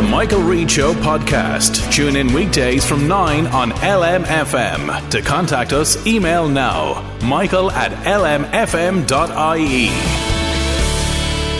The Michael Reade Show podcast. Tune in weekdays from 9 on LMFM. To contact us, email now michael at lmfm.ie.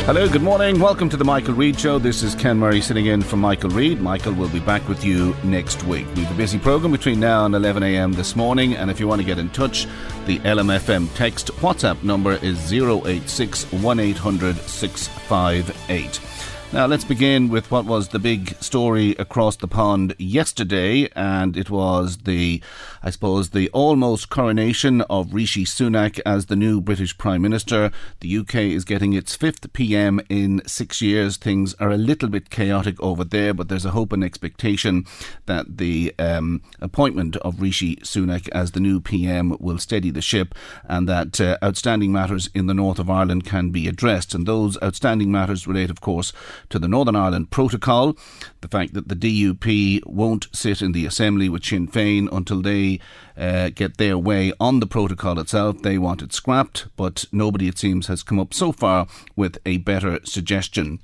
Hello, good morning. Welcome to the Michael Reade Show. This is Ken Murray sitting in for Michael Reade. Michael will be back with you next week. We have a busy program between now and 11 a.m. this morning, and if you want to get in touch, the LMFM text WhatsApp number is 086 1800 658. Now, let's begin with what was the big story across the pond yesterday, and it was the, I suppose, the almost coronation of Rishi Sunak as the new British Prime Minister. The UK is getting its fifth PM in six years. Things are a little bit chaotic over there, but there's a hope and expectation that the um, appointment of Rishi Sunak as the new PM will steady the ship and that uh, outstanding matters in the north of Ireland can be addressed. And those outstanding matters relate, of course, to the Northern Ireland Protocol, the fact that the DUP won't sit in the Assembly with Sinn Féin until they uh, get their way on the protocol itself. They want it scrapped, but nobody, it seems, has come up so far with a better suggestion.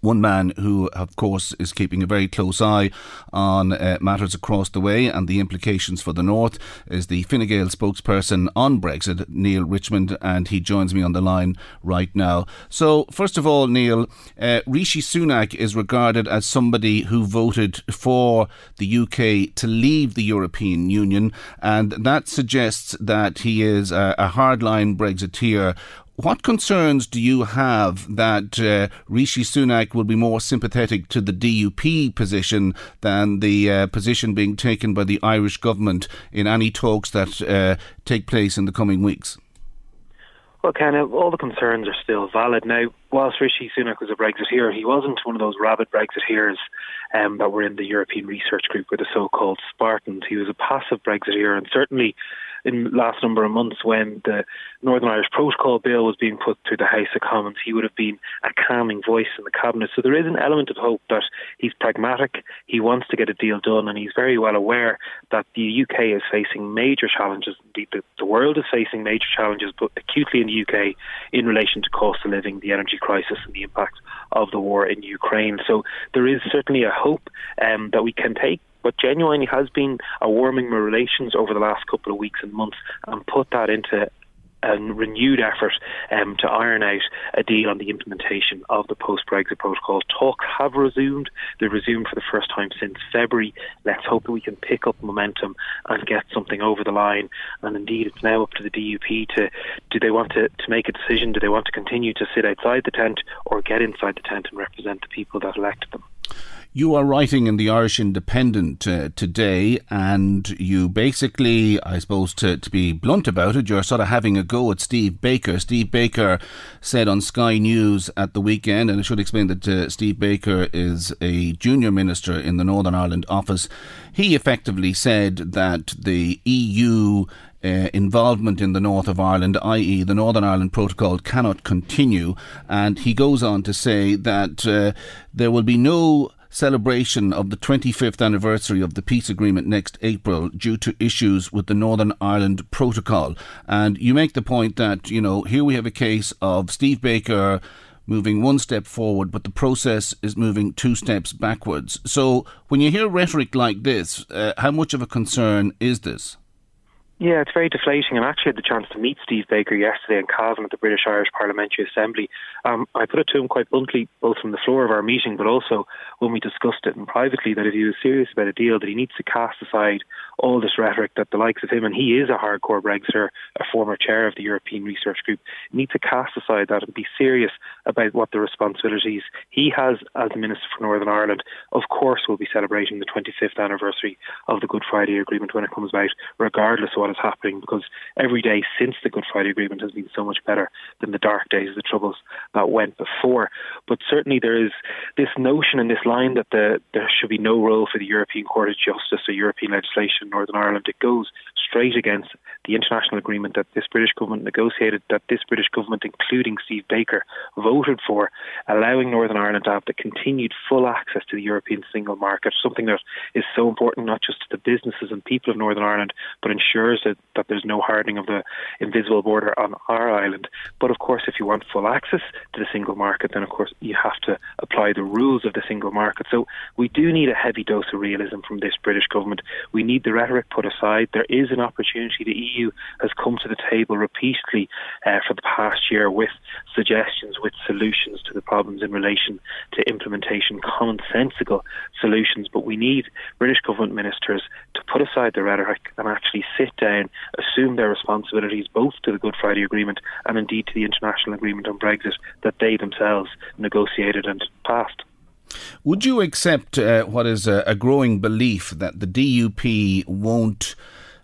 One man who, of course, is keeping a very close eye on uh, matters across the way and the implications for the North is the Fine Gael spokesperson on Brexit, Neale Richmond, and he joins me on the line right now. So, first of all, Neil, uh, Rishi Sunak is regarded as somebody who voted for the UK to leave the European Union, and that suggests that he is a, a hardline Brexiteer what concerns do you have that uh, Rishi Sunak will be more sympathetic to the DUP position than the uh, position being taken by the Irish government in any talks that uh, take place in the coming weeks? Well, kind of all the concerns are still valid. Now, whilst Rishi Sunak was a Brexiteer, he wasn't one of those rabid Brexiteers um, that were in the European Research Group with the so-called Spartans. He was a passive Brexiteer, and certainly in last number of months when the Northern Irish Protocol Bill was being put through the House of Commons, he would have been a calming voice in the cabinet. So there is an element of hope that he's pragmatic, he wants to get a deal done, and he's very well aware that the UK is facing major challenges. Indeed, the, the world is facing major challenges, but acutely in the UK in relation to cost of living, the energy crisis, and the impact of the war in Ukraine. So there is certainly a hope um, that we can take what genuinely has been a warming of relations over the last couple of weeks and months and put that into a renewed effort um, to iron out a deal on the implementation of the post-Brexit protocol. Talks have resumed. They've resumed for the first time since February. Let's hope that we can pick up momentum and get something over the line. And indeed, it's now up to the DUP to do they want to, to make a decision? Do they want to continue to sit outside the tent or get inside the tent and represent the people that elected them? You are writing in the Irish Independent uh, today, and you basically, I suppose, to, to be blunt about it, you're sort of having a go at Steve Baker. Steve Baker said on Sky News at the weekend, and I should explain that uh, Steve Baker is a junior minister in the Northern Ireland office. He effectively said that the EU uh, involvement in the north of Ireland, i.e., the Northern Ireland Protocol, cannot continue. And he goes on to say that uh, there will be no celebration of the 25th anniversary of the peace agreement next April due to issues with the Northern Ireland Protocol. And you make the point that, you know, here we have a case of Steve Baker moving one step forward, but the process is moving two steps backwards. So when you hear rhetoric like this, uh, how much of a concern is this? Yeah, it's very deflating. And actually, had the chance to meet Steve Baker yesterday in Cavan at the British Irish Parliamentary Assembly. Um, I put it to him quite bluntly, both from the floor of our meeting, but also when we discussed it and privately, that if he was serious about a deal, that he needs to cast aside all this rhetoric that the likes of him, and he is a hardcore Brexiter, a former chair of the European Research Group, need to cast aside that and be serious about what the responsibilities he has as the Minister for Northern Ireland. Of course, we'll be celebrating the 25th anniversary of the Good Friday Agreement when it comes about, regardless of what is happening because every day since the Good Friday Agreement has been so much better than the dark days, of the troubles that went before. But certainly there is this notion and this line that the, there should be no role for the European Court of Justice or European legislation Northern Ireland. It goes straight against the international agreement that this British government negotiated, that this British government, including Steve Baker, voted for, allowing Northern Ireland to have the continued full access to the European single market, something that is so important not just to the businesses and people of Northern Ireland, but ensures that, that there's no hardening of the invisible border on our island. But of course, if you want full access to the single market, then of course you have to apply the rules of the single market. So we do need a heavy dose of realism from this British government. We need the rhetoric put aside. There is an opportunity. The EU has come to the table repeatedly uh, for the past year with suggestions, with solutions to the problems in relation to implementation, commonsensical solutions. But we need British government ministers to put aside the rhetoric and actually sit down, assume their responsibilities both to the Good Friday Agreement and indeed to the international agreement on Brexit that they themselves negotiated and passed. Would you accept uh, what is a, a, growing belief that the DUP won't,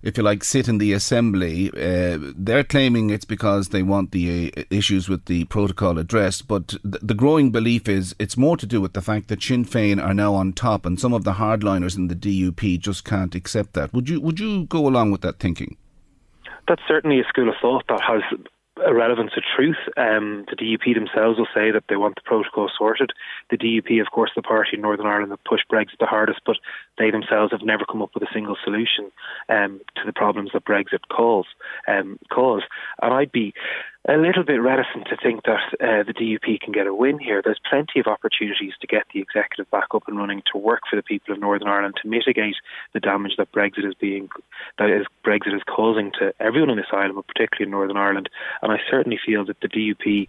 if you like, sit in the assembly? Uh, they're claiming it's because they want the uh, issues with the protocol addressed, but th- the growing belief is it's more to do with the fact that Sinn Féin are now on top, and some of the hardliners in the DUP just can't accept that. Would you would you go along with that thinking? That's certainly a school of thought that has a relevance of truth. Um, the DUP themselves will say that they want the protocol sorted. The DUP, of course, the party in Northern Ireland that pushed Brexit the hardest, but they themselves have never come up with a single solution um, to the problems that Brexit cause. Um, cause. And I'd be a little bit reticent to think that uh, the DUP can get a win here. There's plenty of opportunities to get the executive back up and running to work for the people of Northern Ireland to mitigate the damage that Brexit is being that is Brexit is causing to everyone on this island, but particularly in Northern Ireland. And I certainly feel that the DUP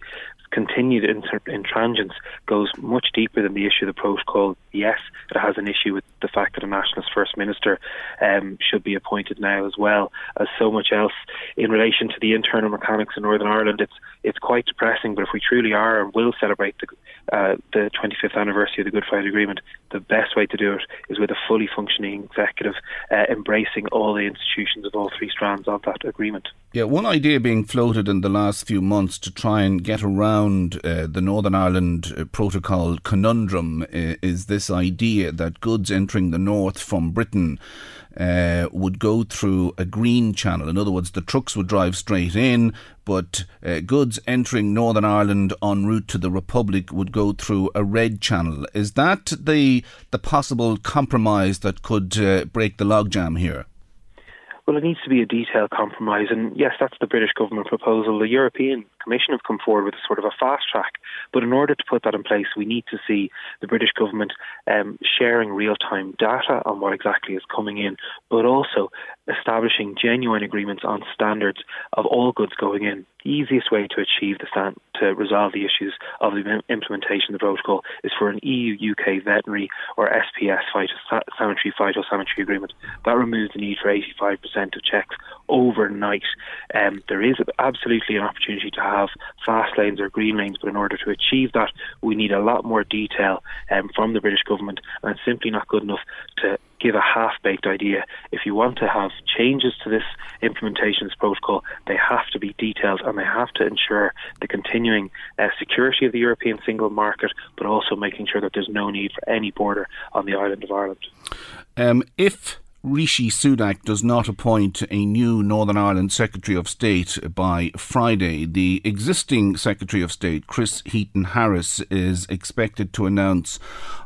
continued intransigence goes much deeper than the issue of the protocol. Yes, it has an issue with the fact that a nationalist first minister um, should be appointed now, as well as so much else in relation to the internal mechanics in Northern Ireland. It's it's quite depressing. But if we truly are and will celebrate the uh, the 25th anniversary of the Good Friday Agreement, the best way to do it is with a fully functioning executive, uh, embracing all the institutions of all three strands of that agreement. Yeah, one idea being floated in the last few months to try and get around uh, the Northern Ireland uh, Protocol conundrum uh, is this idea that goods entering the north from Britain uh, would go through a green channel. In other words, the trucks would drive straight in, but uh, goods entering Northern Ireland en route to the Republic would go through a red channel. Is that the the possible compromise that could uh, break the logjam here? Well, it needs to be a detailed compromise, and yes, that's the British government proposal. The European Commission have come forward with a sort of a fast track, but in order to put that in place, we need to see the British government um, sharing real time data on what exactly is coming in, but also establishing genuine agreements on standards of all goods going in. The easiest way to achieve the stand, to resolve the issues of the implementation of the protocol is for an EU UK veterinary or SPS phytosanitary phytosanitary agreement. That removes the need for 85% of checks overnight. Um, there is absolutely an opportunity to have fast lanes or green lanes, but in order to achieve that, we need a lot more detail um, from the British government, and it's simply not good enough to give a half baked idea. If you want to have changes to this implementations protocol, they have to be detailed and they have to ensure the continuing uh, security of the European single market, but also making sure that there's no need for any border on the island of Ireland. Um, if Rishi Sunak does not appoint a new Northern Ireland Secretary of State by Friday. The existing Secretary of State, Chris Heaton Harris, is expected to announce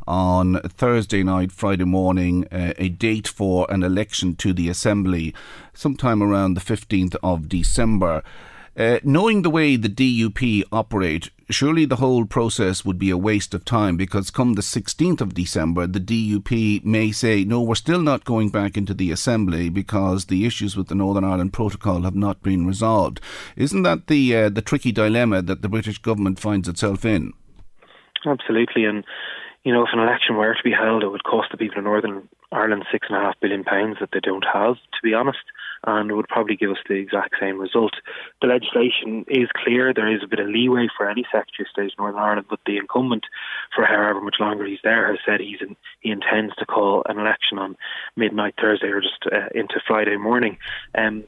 on Thursday night, Friday morning, uh, a date for an election to the Assembly sometime around the 15th of December. Uh, knowing the way the DUP operate, surely the whole process would be a waste of time because come the 16th of December, the DUP may say, no, we're still not going back into the Assembly because the issues with the Northern Ireland Protocol have not been resolved. Isn't that the, uh, the tricky dilemma that the British government finds itself in? Absolutely. And you know, if an election were to be held, it would cost the people of Northern Ireland six and a half billion pounds that they don't have, to be honest, and would probably give us the exact same result. The legislation is clear. There is a bit of leeway for any Secretary of State in Northern Ireland, but the incumbent, for however much longer he's there, has said he's in, he intends to call an election on midnight Thursday or just uh, into Friday morning. Um,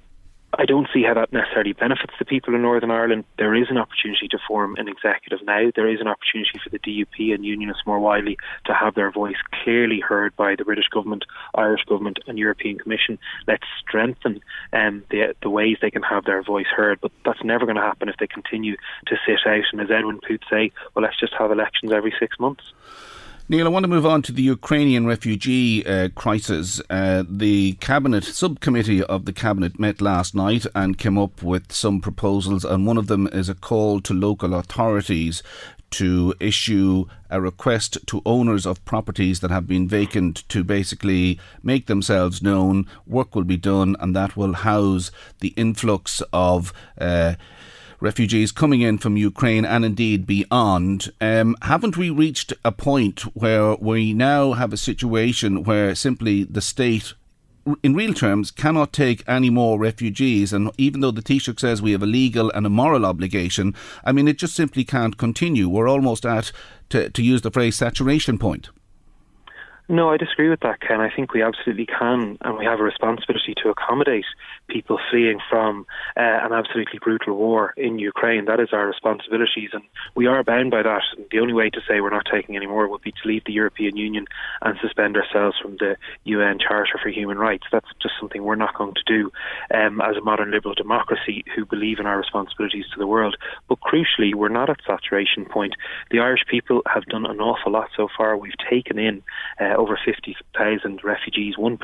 I don't see how that necessarily benefits the people in Northern Ireland. There is an opportunity to form an executive now. There is an opportunity for the DUP and Unionists more widely to have their voice clearly heard by the British government, Irish government, and European Commission. Let's strengthen um, the the ways they can have their voice heard. But that's never going to happen if they continue to sit out. And as Edwin Poots say, well, let's just have elections every six months. Neale, I want to move on to the Ukrainian refugee uh, crisis. Uh, the cabinet subcommittee of the cabinet met last night and came up with some proposals, and one of them is a call to local authorities to issue a request to owners of properties that have been vacant to basically make themselves known. Work will be done, and that will house the influx of. Uh, refugees coming in from Ukraine and indeed beyond. Um, haven't we reached a point where we now have a situation where simply the state in real terms, cannot take any more refugees. And even though the Taoiseach says we have a legal and a moral obligation, I mean, it just simply can't continue. We're almost at, to, to use the phrase, saturation point. No, I disagree with that, Ken. I think we absolutely can, and we have a responsibility to accommodate people fleeing from uh, an absolutely brutal war in Ukraine. That is our responsibilities, and we are bound by that. The only way to say we're not taking any more would be to leave the European Union and suspend ourselves from the UN Charter for Human Rights. That's just something we're not going to do um, as a modern liberal democracy who believe in our responsibilities to the world. But crucially, we're not at saturation point. The Irish people have done an awful lot so far. We've taken in uh, over 50,000 refugees, 1%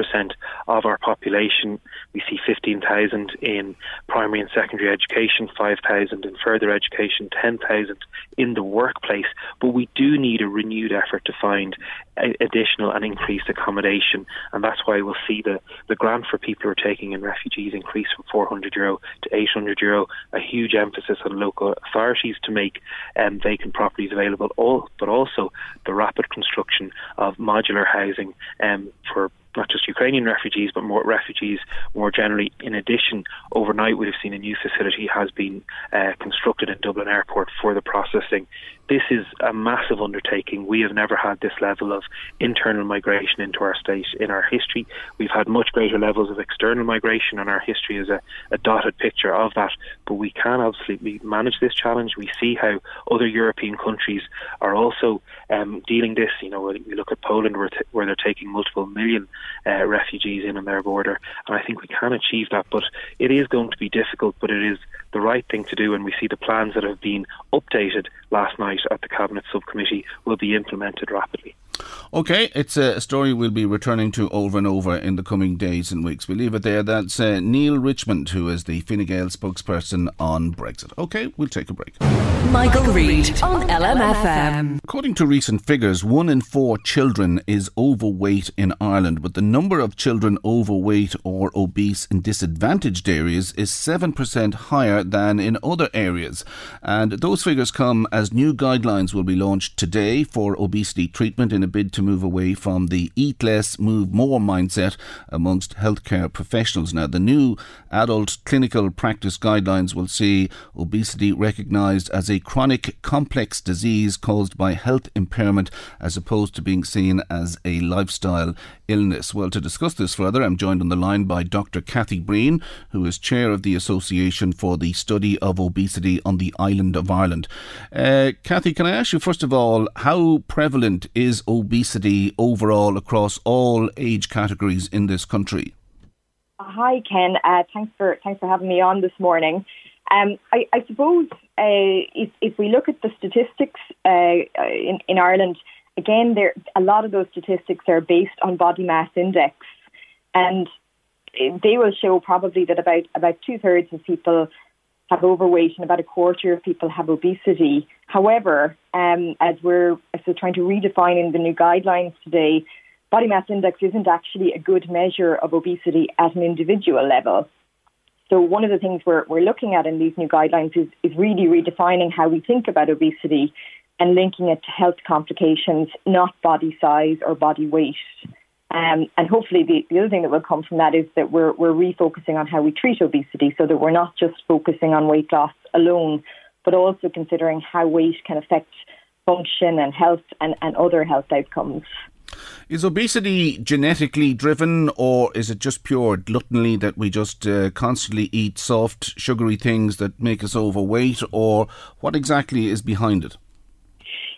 of our population. We see 15,000 in primary and secondary education, 5,000 in further education, 10,000 in the workplace. But we do need a renewed effort to find additional and increased accommodation, and that's why we'll see the, the grant for people who are taking in refugees increase from 400 euro to 800 euro. A huge emphasis on local authorities to make um, vacant properties available, all, but also the rapid construction of modular housing um, for not just Ukrainian refugees, but more refugees more generally. In addition, overnight we've seen a new facility has been uh, constructed in Dublin Airport for the processing. This is a massive undertaking. We have never had this level of internal migration into our state in our history. We've had much greater levels of external migration, and our history is a, a dotted picture of that. But we can absolutely manage this challenge. We see how other European countries are also um, dealing this. You know, we look at Poland where, t- where they're taking multiple million uh, refugees in on their border, and I think we can achieve that. But it is going to be difficult, but it is the right thing to do, and we see the plans that have been updated last night at the Cabinet Subcommittee will be implemented rapidly. Okay, it's a story we'll be returning to over and over in the coming days and weeks. We leave it there. That's uh, Neale Richmond, who is the Fine Gael spokesperson on Brexit. Okay, we'll take a break. Michael, Reade on LMFM. According to recent figures, one in four children is overweight in Ireland, but the number of children overweight or obese in disadvantaged areas is 7% higher than in other areas. And those figures come as new guidelines will be launched today for obesity treatment in a bid to move away from the eat less, move more mindset amongst healthcare professionals. Now, the new adult clinical practice guidelines will see obesity recognised as a chronic complex disease caused by health impairment as opposed to being seen as a lifestyle illness. Well, to discuss this further, I'm joined on the line by Dr. Kathy Breen, who is chair of the Association for the Study of Obesity on the island of Ireland. Uh, Kathy, can I ask you first of all, how prevalent is obesity overall across all age categories in this country? Hi, Ken. Uh, thanks for thanks for having me on this morning. Um, I, I, suppose uh, if, if, we look at the statistics uh, in, in, Ireland, again, there a lot of those statistics are based on body mass index, and they will show probably that about about two thirds of people have overweight and about a quarter of people have obesity. However, um, as we're so trying to redefine in the new guidelines today, body mass index isn't actually a good measure of obesity at an individual level. So one of the things we're, we're looking at in these new guidelines is, is really redefining how we think about obesity and linking it to health complications, not body size or body weight. Um, and hopefully, the, the other thing that will come from that is that we're, we're refocusing on how we treat obesity so that we're not just focusing on weight loss alone, but also considering how weight can affect function and health and, and other health outcomes. Is obesity genetically driven, or is it just pure gluttony that we just uh, constantly eat soft, sugary things that make us overweight, or what exactly is behind it?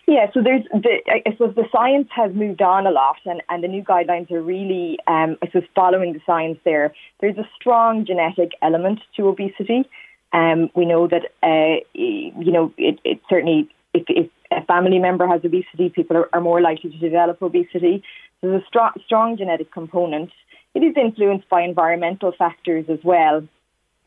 Yeah, so there's the I suppose the science has moved on a lot, and, and the new guidelines are really um, I suppose following the science there. There's a strong genetic element to obesity. Um, we know that uh, you know it, it certainly if, if, a family member has obesity, people are, are more likely to develop obesity. So there's a strong, strong genetic component. It is influenced by environmental factors as well.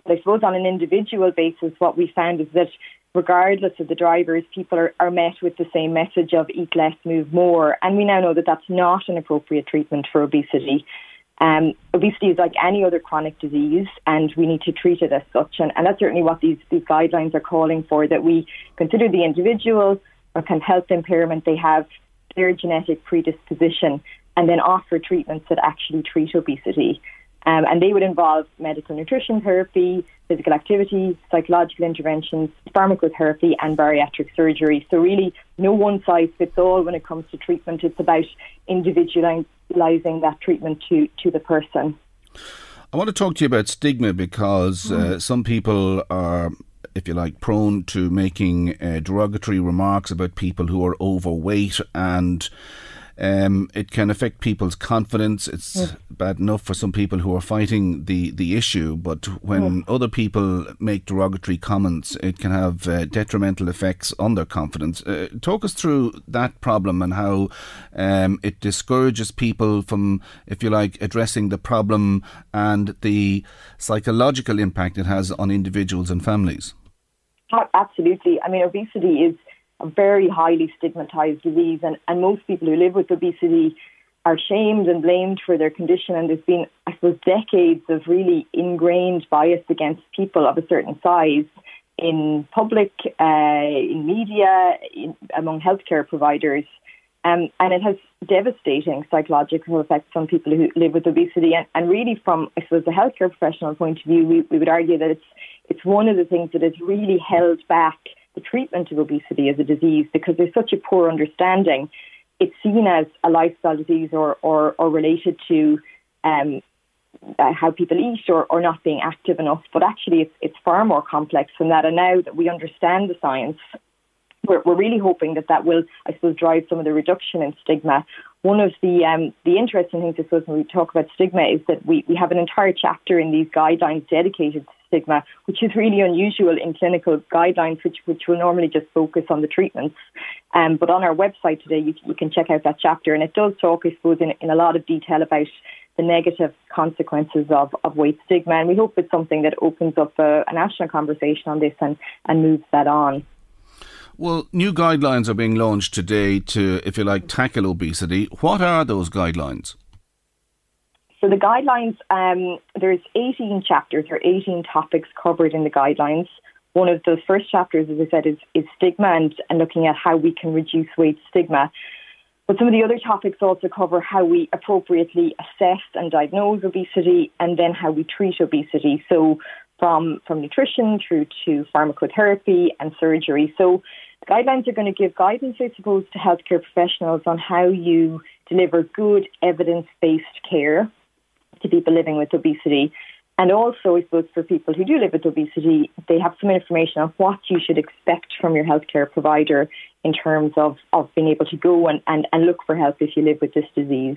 But I suppose on an individual basis, what we found is that regardless of the drivers, people are, are met with the same message of eat less, move more. And we now know that that's not an appropriate treatment for obesity. Um, obesity is like any other chronic disease, and we need to treat it as such. And, and that's certainly what these, these guidelines are calling for that we consider the individual or kind of health impairment they have, their genetic predisposition, and then offer treatments that actually treat obesity. Um, and they would involve medical nutrition therapy, physical activity, psychological interventions, pharmacotherapy, and bariatric surgery. So, really, no one size fits all when it comes to treatment. It's about individualizing that treatment to, to the person. I want to talk to you about stigma because uh, mm. some people are if you like, prone to making uh, derogatory remarks about people who are overweight and um, it can affect people's confidence. It's yeah. bad enough for some people who are fighting the, the issue, but when yeah. other people make derogatory comments, it can have uh, detrimental effects on their confidence. Uh, talk us through that problem and how um, it discourages people from, if you like, addressing the problem and the psychological impact it has on individuals and families. Absolutely. I mean, obesity is a very highly stigmatized disease, and, and most people who live with obesity are shamed and blamed for their condition. And there's been, I suppose, decades of really ingrained bias against people of a certain size in public, uh, in media, in, among healthcare providers. Um, and it has devastating psychological effects on people who live with obesity. And, and really, from I suppose the healthcare professional point of view, we, we would argue that it's it's one of the things that has really held back the treatment of obesity as a disease because there's such a poor understanding. It's seen as a lifestyle disease or, or, or related to um, uh, how people eat or, or not being active enough, but actually it's, it's far more complex than that. And now that we understand the science, we're, we're really hoping that that will, I suppose, drive some of the reduction in stigma. One of the um, the interesting things, I suppose, when we talk about stigma is that we, we have an entire chapter in these guidelines dedicated stigma, which is really unusual in clinical guidelines, which, which will normally just focus on the treatments. Um, but on our website today, you, you can check out that chapter, and it does talk, I suppose, in, in a lot of detail about the negative consequences of, of weight stigma. And we hope it's something that opens up a, a national conversation on this and, and moves that on. Well, new guidelines are being launched today to, if you like, tackle obesity. What are those guidelines? So the guidelines, um, there's 18 chapters or 18 topics covered in the guidelines. One of the first chapters, as I said, is, is stigma and, and looking at how we can reduce weight stigma. But some of the other topics also cover how we appropriately assess and diagnose obesity and then how we treat obesity. So from, from nutrition through to pharmacotherapy and surgery. So the guidelines are going to give guidance, I suppose, to healthcare professionals on how you deliver good evidence based care to people living with obesity. And also, I suppose, for people who do live with obesity, they have some information on what you should expect from your healthcare provider in terms of, of being able to go and, and, and look for help if you live with this disease.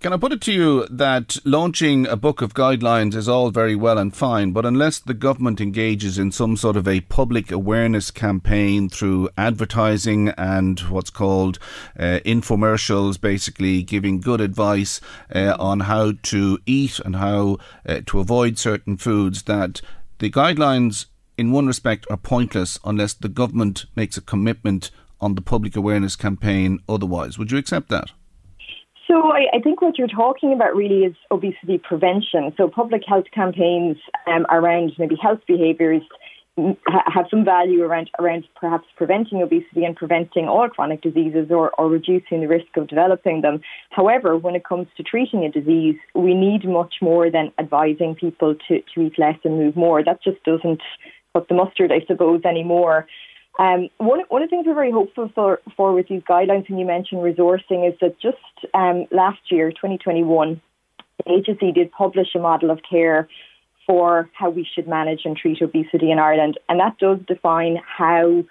Can I put it to you that launching a book of guidelines is all very well and fine, but unless the government engages in some sort of a public awareness campaign through advertising and what's called uh, infomercials, basically giving good advice uh, on how to eat and how uh, to avoid certain foods, that the guidelines in one respect, are pointless unless the government makes a commitment on the public awareness campaign otherwise. Would you accept that? So I, I, think what you're talking about really is obesity prevention. So public health campaigns um, around maybe health behaviours have some value around around perhaps preventing obesity and preventing all chronic diseases or, or reducing the risk of developing them. However, when it comes to treating a disease, we need much more than advising people to, to eat less and move more. That just doesn't cut the mustard, I suppose, anymore. Um, one, one of the things we're very hopeful for, for with these guidelines, and you mentioned resourcing, is that just um, last year, 2021, the agency did publish a model of care for how we should manage and treat obesity in Ireland, and that does define how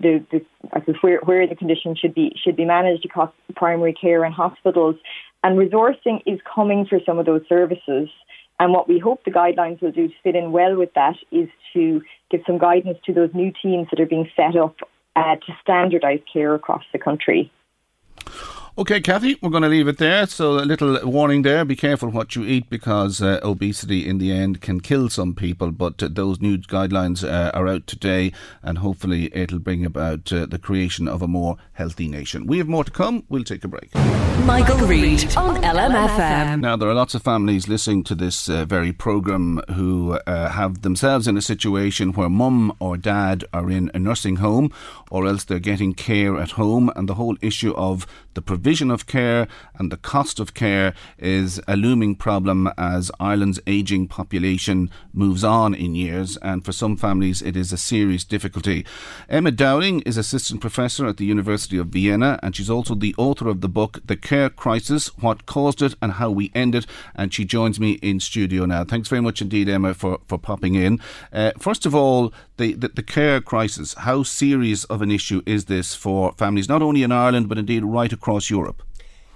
the, the, I suppose where, where the condition should be should be managed across primary care and hospitals. And resourcing is coming for some of those services. And what we hope the guidelines will do to fit in well with that is to give some guidance to those new teams that are being set up uh, to standardise care across the country. Okay, Kathy, we're going to leave it there. So, a little warning there be careful what you eat because uh, obesity in the end can kill some people. But uh, those new guidelines uh, are out today, and hopefully, it'll bring about uh, the creation of a more healthy nation. We have more to come. We'll take a break. Michael, Reade on LMFM. Now, there are lots of families listening to this uh, very programme who uh, have themselves in a situation where mum or dad are in a nursing home or else they're getting care at home, and the whole issue of the provision of care and the cost of care is a looming problem as Ireland's ageing population moves on in years, and for some families it is a serious difficulty. Emma Dowling is assistant professor at the University of Vienna, and she's also the author of the book The Care Crisis What Caused It and How We End It, and she joins me in studio now. Thanks very much indeed, Emma, for, for popping in. Uh, first of all, the, the, the care crisis, how serious of an issue is this for families, not only in Ireland, but indeed right across Europe?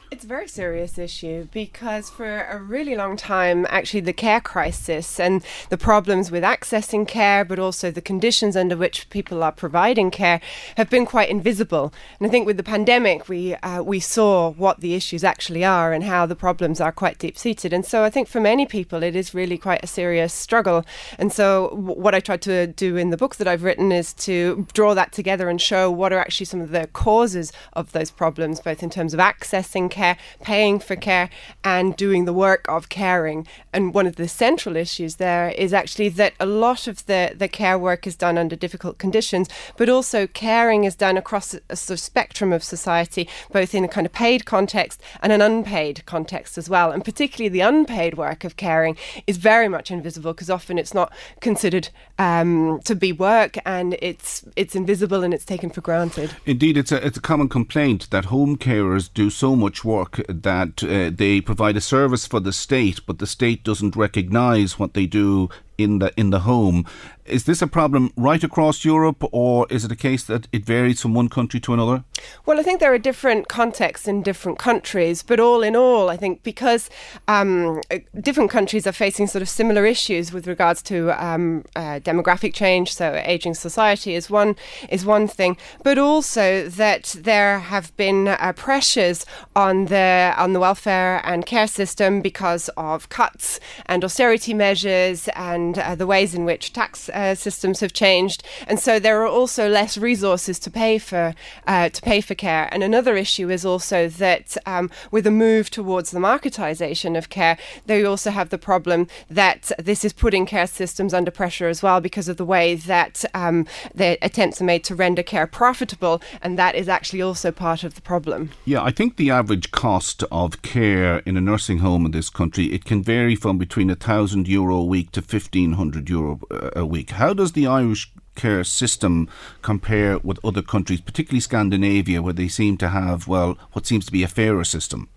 It's a very serious issue because for a really long time, actually, the care crisis and the problems with accessing care, but also the conditions under which people are providing care, have been quite invisible. And I think with the pandemic, we uh, we saw what the issues actually are and how the problems are quite deep seated. And so I think for many people, it is really quite a serious struggle. And so w- what I tried to do in the book that I've written is to draw that together and show what are actually some of the causes of those problems, both in terms of accessing care, paying for care, and doing the work of caring. And one of the central issues there is actually that a lot of the, the care work is done under difficult conditions, but also caring is done across a, a sort of spectrum of society, both in a kind of paid context and an unpaid context as well. And particularly the unpaid work of caring is very much invisible because often it's not considered um, to be work and it's it's invisible and it's taken for granted. Indeed, it's a it's a common complaint that home carers do so much work that uh, they provide a service for the state, but the state doesn't recognise what they do in the in the home. Is this a problem right across Europe, or is it a case that it varies from one country to another? Well, I think there are different contexts in different countries, but all in all, I think because um, uh, different countries are facing sort of similar issues with regards to um, uh, demographic change, so aging society is one is one thing, but also that there have been uh, pressures on the on the welfare and care system because of cuts and austerity measures and uh, the ways in which tax uh, systems have changed, and so there are also less resources to pay for uh, to pay for care. And another issue is also that um, with a move towards the marketisation of care, they also have the problem that this is putting care systems under pressure as well because of the way that um, the attempts are made to render care profitable, and that is actually also part of the problem. Yeah, I think the average cost of care in a nursing home in this country it can vary from between a thousand euro a week to fifteen hundred euro uh, a week. How does the Irish care system compare with other countries, particularly Scandinavia, where they seem to have, well, what seems to be a fairer system?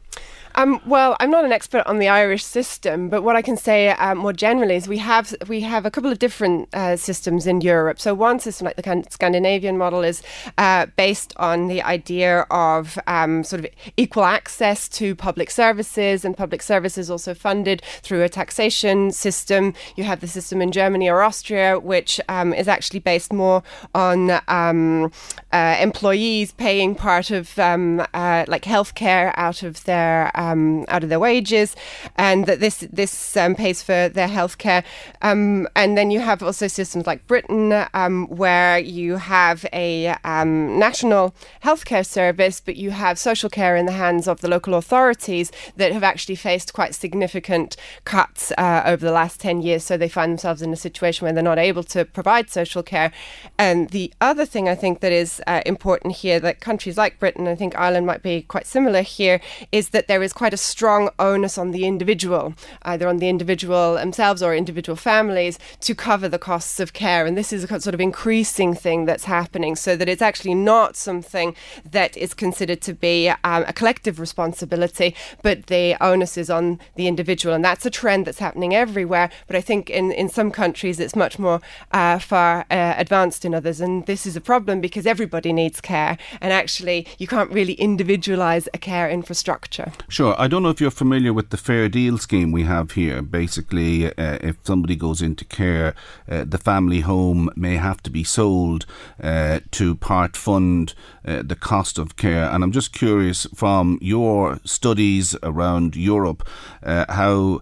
Um, well, I'm not an expert on the Irish system, but what I can say um, more generally is we have we have a couple of different uh, systems in Europe. So one system, like the Scandinavian model, is uh, based on the idea of um, sort of equal access to public services, and public services also funded through a taxation system. You have the system in Germany or Austria, which um, is actually based more on um, uh, employees paying part of um, uh, like healthcare out of their um, out of their wages, and that this this um, pays for their healthcare. Um, and then you have also systems like Britain, um, where you have a um, national healthcare service, but you have social care in the hands of the local authorities that have actually faced quite significant cuts uh, over the last ten years. So they find themselves in a situation where they're not able to provide social care. And the other thing I think that is uh, important here, that countries like Britain, I think Ireland might be quite similar here, is that there is quite a strong onus on the individual, either on the individual themselves or individual families, to cover the costs of care. And this is a sort of increasing thing that's happening, so that it's actually not something that is considered to be um, a collective responsibility, but the onus is on the individual. And that's a trend that's happening everywhere. But I think in, in some countries it's much more uh, far uh, advanced in others. And this is a problem because everybody needs care. And actually, you can't really individualize a care infrastructure. Sure. I don't know if you're familiar with the fair deal scheme we have here. Basically, uh, if somebody goes into care, uh, the family home may have to be sold uh, to part fund uh, the cost of care. And I'm just curious from your studies around Europe how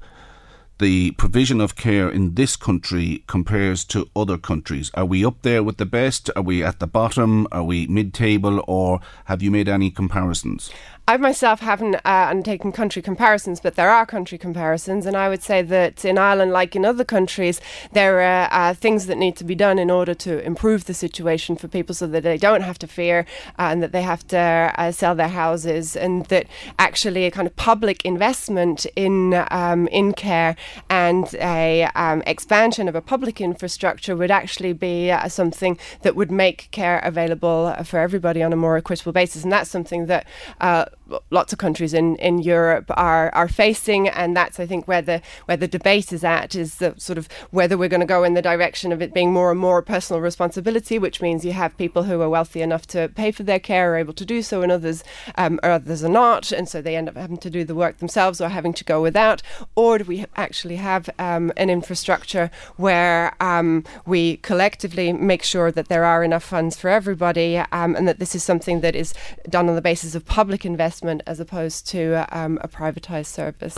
the provision of care in this country compares to other countries? Are we up there with the best? Are we at the bottom? Are we mid table? Or have you made any comparisons? I myself haven't uh, undertaken country comparisons, but there are country comparisons, and I would say that in Ireland, like in other countries, there are uh, things that need to be done in order to improve the situation for people, so that they don't have to fear uh, and that they have to uh, sell their houses, and that actually a kind of public investment in um, in care and a um, expansion of a public infrastructure would actually be uh, something that would make care available for everybody on a more equitable basis, and that's something that uh, lots of countries in, in Europe are are facing, and that's I think where the where the debate is at is the sort of whether we're going to go in the direction of it being more and more personal responsibility, which means you have people who are wealthy enough to pay for their care are able to do so, and others um, or others are not, and so they end up having to do the work themselves or having to go without, or do we actually have um, an infrastructure where um, we collectively make sure that there are enough funds for everybody, um, and that this is something that is done on the basis of public investment investment as opposed to um, a privatized service.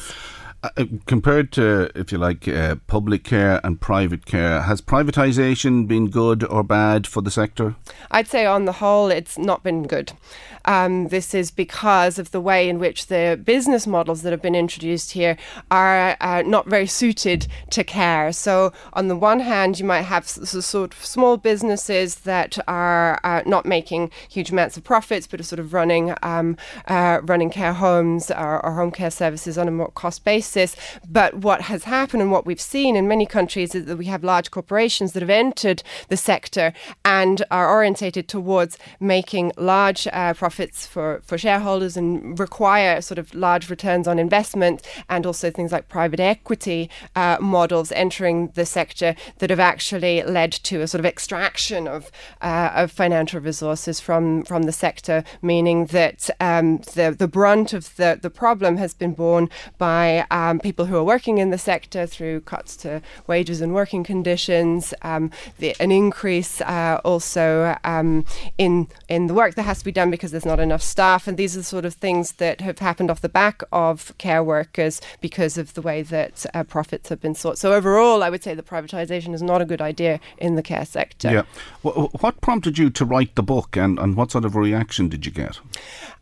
Uh, uh, compared to, if you like, uh, public care and private care, has privatisation been good or bad for the sector? I'd say, on the whole, it's not been good. Um, this is because of the way in which the business models that have been introduced here are uh, not very suited to care. So, on the one hand, you might have s- sort of small businesses that are uh, not making huge amounts of profits, but are sort of running um, running care homes or, or home care services on a more cost basis But what has happened and what we've seen in many countries is that we have large corporations that have entered the sector and are orientated towards making large uh, profits for, for shareholders and require sort of large returns on investment and also things like private equity uh, models entering the sector that have actually led to a sort of extraction of, uh, of financial resources from, from the sector, meaning that um, the, the brunt of the, the problem has been borne by um, people who are working in the sector through cuts to wages and working conditions, um, the, an increase uh, also um, in in the work that has to be done because there's not enough staff, and these are the sort of things that have happened off the back of care workers because of the way that uh, profits have been sought. So overall, I would say that privatisation is not a good idea in the care sector. Yeah. What prompted you to write the book, and, and what sort of reaction did you get?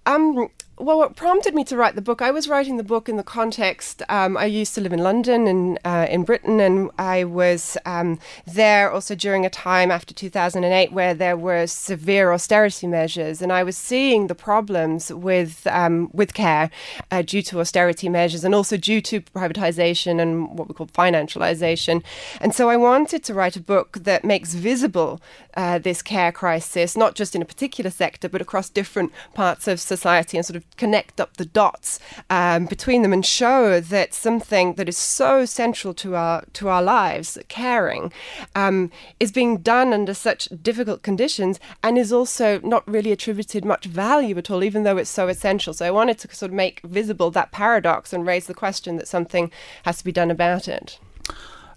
Um, well, what prompted me to write the book, I was writing the book in the context. Um, I used to live in London and uh, in Britain, and I was um, there also during a time after 2008 where there were severe austerity measures, and I was seeing the problems with um, with care uh, due to austerity measures and also due to privatization and what we call financialization. And so I wanted to write a book that makes visible uh, this care crisis, not just in a particular sector, but across different parts of society, and sort of connect up the dots um, between them and show that something that is so central to our to our lives, caring, um, is being done under such difficult conditions and is also not really attributed much value at all, even though it's so essential. So I wanted to sort of make visible that paradox and raise the question that something has to be done about it.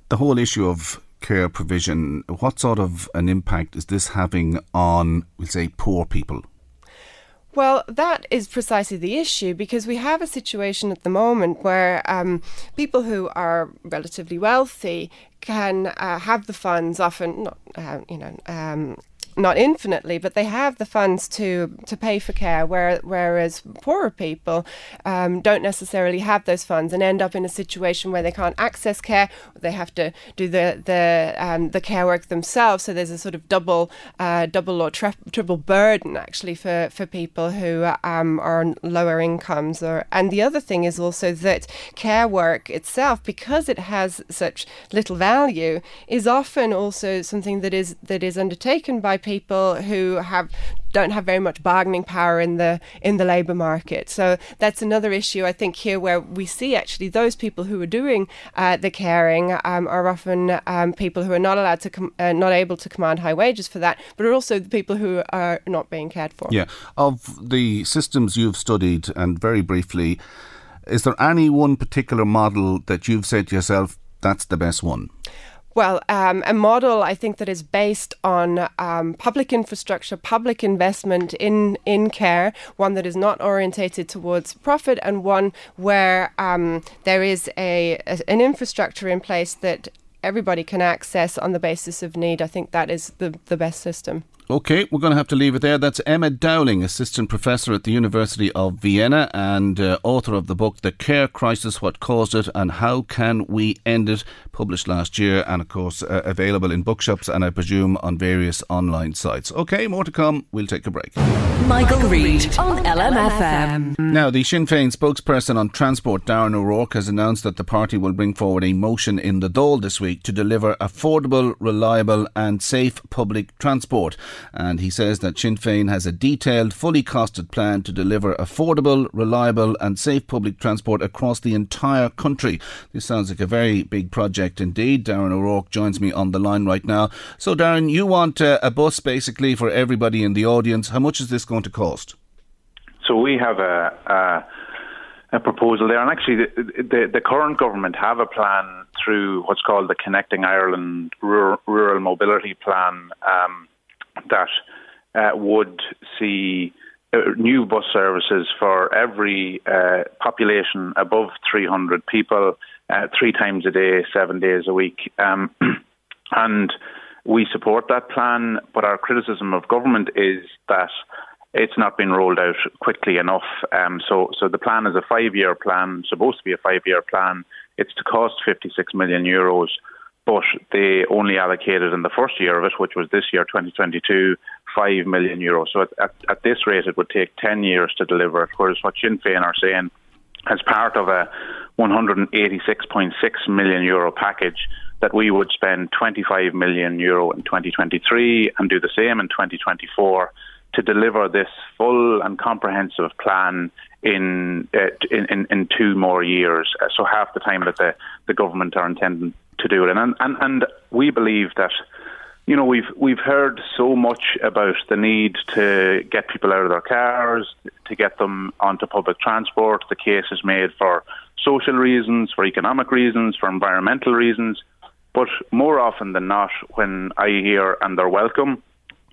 The whole issue of care provision, what sort of an impact is this having on, we'll say, poor people? Well, that is precisely the issue because we have a situation at the moment where um, people who are relatively wealthy can uh, have the funds, often not, uh, you know, um, not infinitely, but they have the funds to to pay for care. Where, whereas poorer people um, don't necessarily have those funds and end up in a situation where they can't access care. They have to do the the um, the care work themselves. So there's a sort of double uh, double or tri- triple burden actually for for people who um, are on lower incomes. Or and the other thing is also that care work itself, because it has such little value, is often also something that is that is undertaken by people who have don't have very much bargaining power in the in the labour market. So that's another issue I think here where we see actually those people who are doing uh, the caring um, are often um, people who are not allowed to com- uh, not able to command high wages for that, but are also the people who are not being cared for. Yeah, of the systems you've studied, and very briefly, is there any one particular model that you've said to yourself that's the best one? Well, um, a model I think that is based on um, public infrastructure, public investment in in care, one that is not orientated towards profit, and one where um, there is a, a, an infrastructure in place that everybody can access on the basis of need. I think that is the the best system. Okay, we're going to have to leave it there. That's Emma Dowling, Assistant Professor at the University of Vienna and uh, author of the book The Care Crisis What Caused It and How Can We End It, published last year and, of course, uh, available in bookshops and I presume on various online sites. Okay, more to come. We'll take a break. Michael, Reade on LMFM. Now, the Sinn Féin spokesperson on transport, Darren O'Rourke, has announced that the party will bring forward a motion in the Dáil this week to deliver affordable, reliable, and safe public transport. And he says that Sinn Féin has a detailed, fully costed plan to deliver affordable, reliable, and safe public transport across the entire country. This sounds like a very big project indeed. Darren O'Rourke joins me on the line right now. So, Darren, you want uh, a bus basically for everybody in the audience. How much is this going to cost? So, we have a. a a proposal there. And actually, the, the, the, current government have a plan through what's called the Connecting Ireland Rural, Rural Mobility Plan um, that uh, would see uh, new bus services for every uh, population above 300 people, uh, three times a day, seven days a week. Um, and we support that plan, but our criticism of government is that it's not been rolled out quickly enough. Um, so, so the plan is a five-year plan, supposed to be a five-year plan. It's to cost 56 million euros but they only allocated in the first year of it, which was this year, 2022, 5 million euros. So at, at, at, this rate, it would take 10 years to deliver it, whereas what Sinn Féin are saying, as part of a 186.6 million euro package, that we would spend 25 million euro in 2023 and do the same in 2024 to deliver this full and comprehensive plan in, uh, in, in, in two more years. So half the time that the, the government are intending to do it. And, and, and we believe that, you know, we've, we've heard so much about the need to get people out of their cars, to get them onto public transport. The case is made for social reasons, for economic reasons, for environmental reasons. But more often than not, when I hear and they're welcome,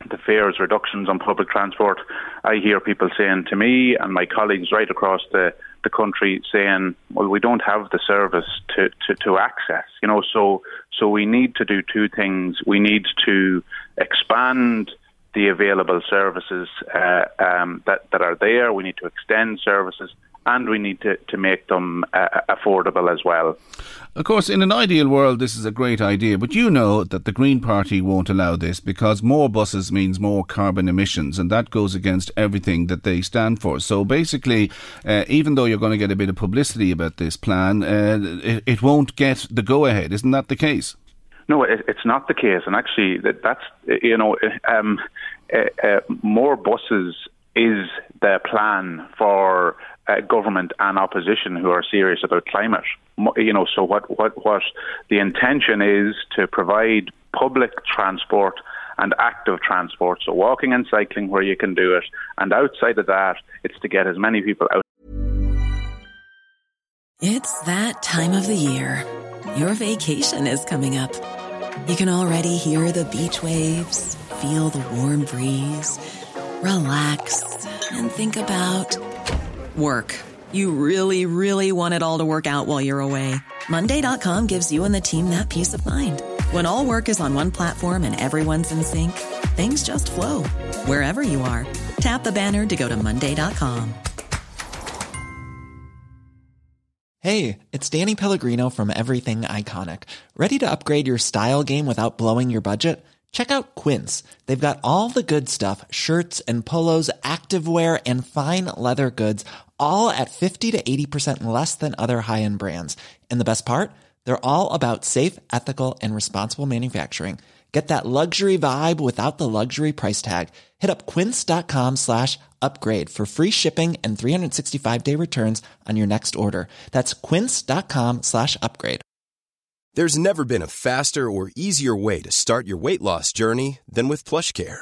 the fares reductions on public transport, I hear people saying to me and my colleagues right across the, the country saying, well, we don't have the service to, to, to access, you know, so, so we need to do two things. We need to expand the available services uh, um, that, that are there. We need to extend services and we need to, to make them uh, affordable as well. Of course, in an ideal world, this is a great idea, but you know that the Green Party won't allow this because more buses means more carbon emissions, and that goes against everything that they stand for. So basically, uh, even though you're going to get a bit of publicity about this plan, uh, it, it, won't get the go ahead. Isn't that the case? No, it, it's not the case, and actually, that, that's you know, um, uh, uh, more buses is the plan for uh, government and opposition who are serious about climate. You know, so what, what, what the intention is to provide public transport and active transport, so walking and cycling where you can do it, and outside of that, it's to get as many people out. It's that time of the year. Your vacation is coming up. You can already hear the beach waves, feel the warm breeze relax, and think about work. You really, really want it all to work out while you're away. Monday.com gives you and the team that peace of mind. When all work is on one platform and everyone's in sync, things just flow wherever you are. Tap the banner to go to Monday.com. Hey, it's Danny Pellegrino from Everything Iconic. Ready to upgrade your style game without blowing your budget? Check out Quince. They've got all the good stuff shirts and polos, activewear, and fine leather goods, all at 50 to 80% less than other high end brands. And the best part? They're all about safe, ethical, and responsible manufacturing. Get that luxury vibe without the luxury price tag. Hit up quince.com slash upgrade for free shipping and 365 day returns on your next order. That's quince.com slash upgrade. There's never been a faster or easier way to start your weight loss journey than with PlushCare.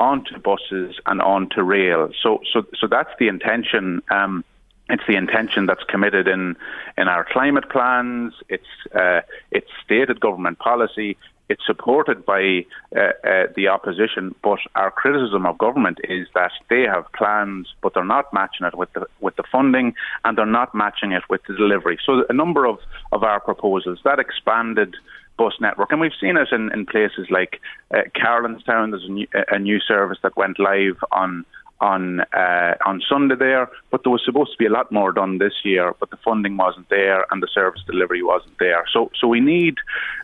onto buses and onto rail. So, so, so that's the intention. Um, it's the intention that's committed in, in our climate plans. It's uh, it's stated government policy. It's supported by uh, uh, the opposition, but our criticism of government is that they have plans, but they're not matching it with the with the funding, and they're not matching it with the delivery. So a number of, of our proposals that expanded bus network, and we've seen it in, in places like uh, Carlanstown. There's a new, a new service that went live on on uh, on Sunday there, but there was supposed to be a lot more done this year, but the funding wasn't there and the service delivery wasn't there. So so we need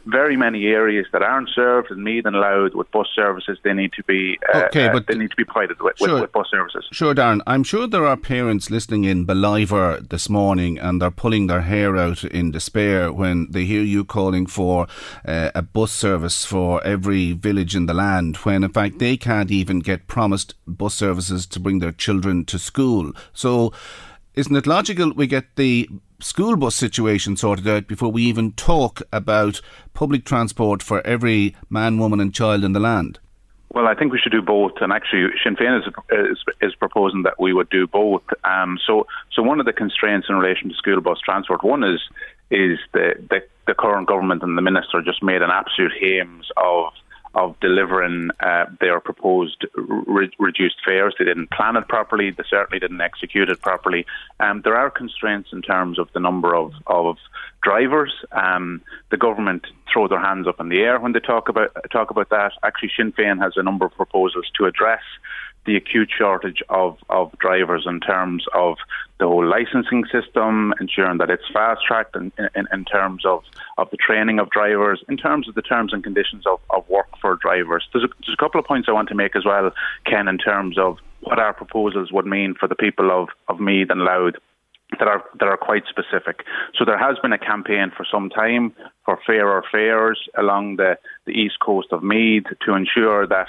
very many areas that aren't served in Meath and Louth with bus services. They need to be uh, okay, but uh, they need to be provided with, sure, with, with, bus services. Sure, Darren. I'm sure there are parents listening in Ballivor this morning and they're pulling their hair out in despair when they hear you calling for uh, a bus service for every village in the land, when in fact they can't even get promised bus services to bring their children to school. So, isn't it logical we get the school bus situation sorted out before we even talk about public transport for every man, woman, and child in the land? Well, I think we should do both, and actually, Sinn Féin is, is, is proposing that we would do both. Um, so, so one of the constraints in relation to school bus transport, one is is the, the, the current government and the minister just made an absolute hames of of delivering uh, their proposed re- reduced fares. They didn't plan it properly. They certainly didn't execute it properly. Um, there are constraints in terms of the number of, of drivers. Um, the government throw their hands up in the air when they talk about talk about that. Actually, Sinn Féin has a number of proposals to address the acute shortage of, of drivers in terms of the whole licensing system, ensuring that it's fast tracked in, in, in, terms of, of the training of drivers, in terms of the terms and conditions of, of work for drivers. There's a, there's a couple of points I want to make as well, Ken, in terms of what our proposals would mean for the people of, of Meath and Louth that are that are quite specific. So there has been a campaign for some time for fairer fares along the, the east coast of Meath to ensure that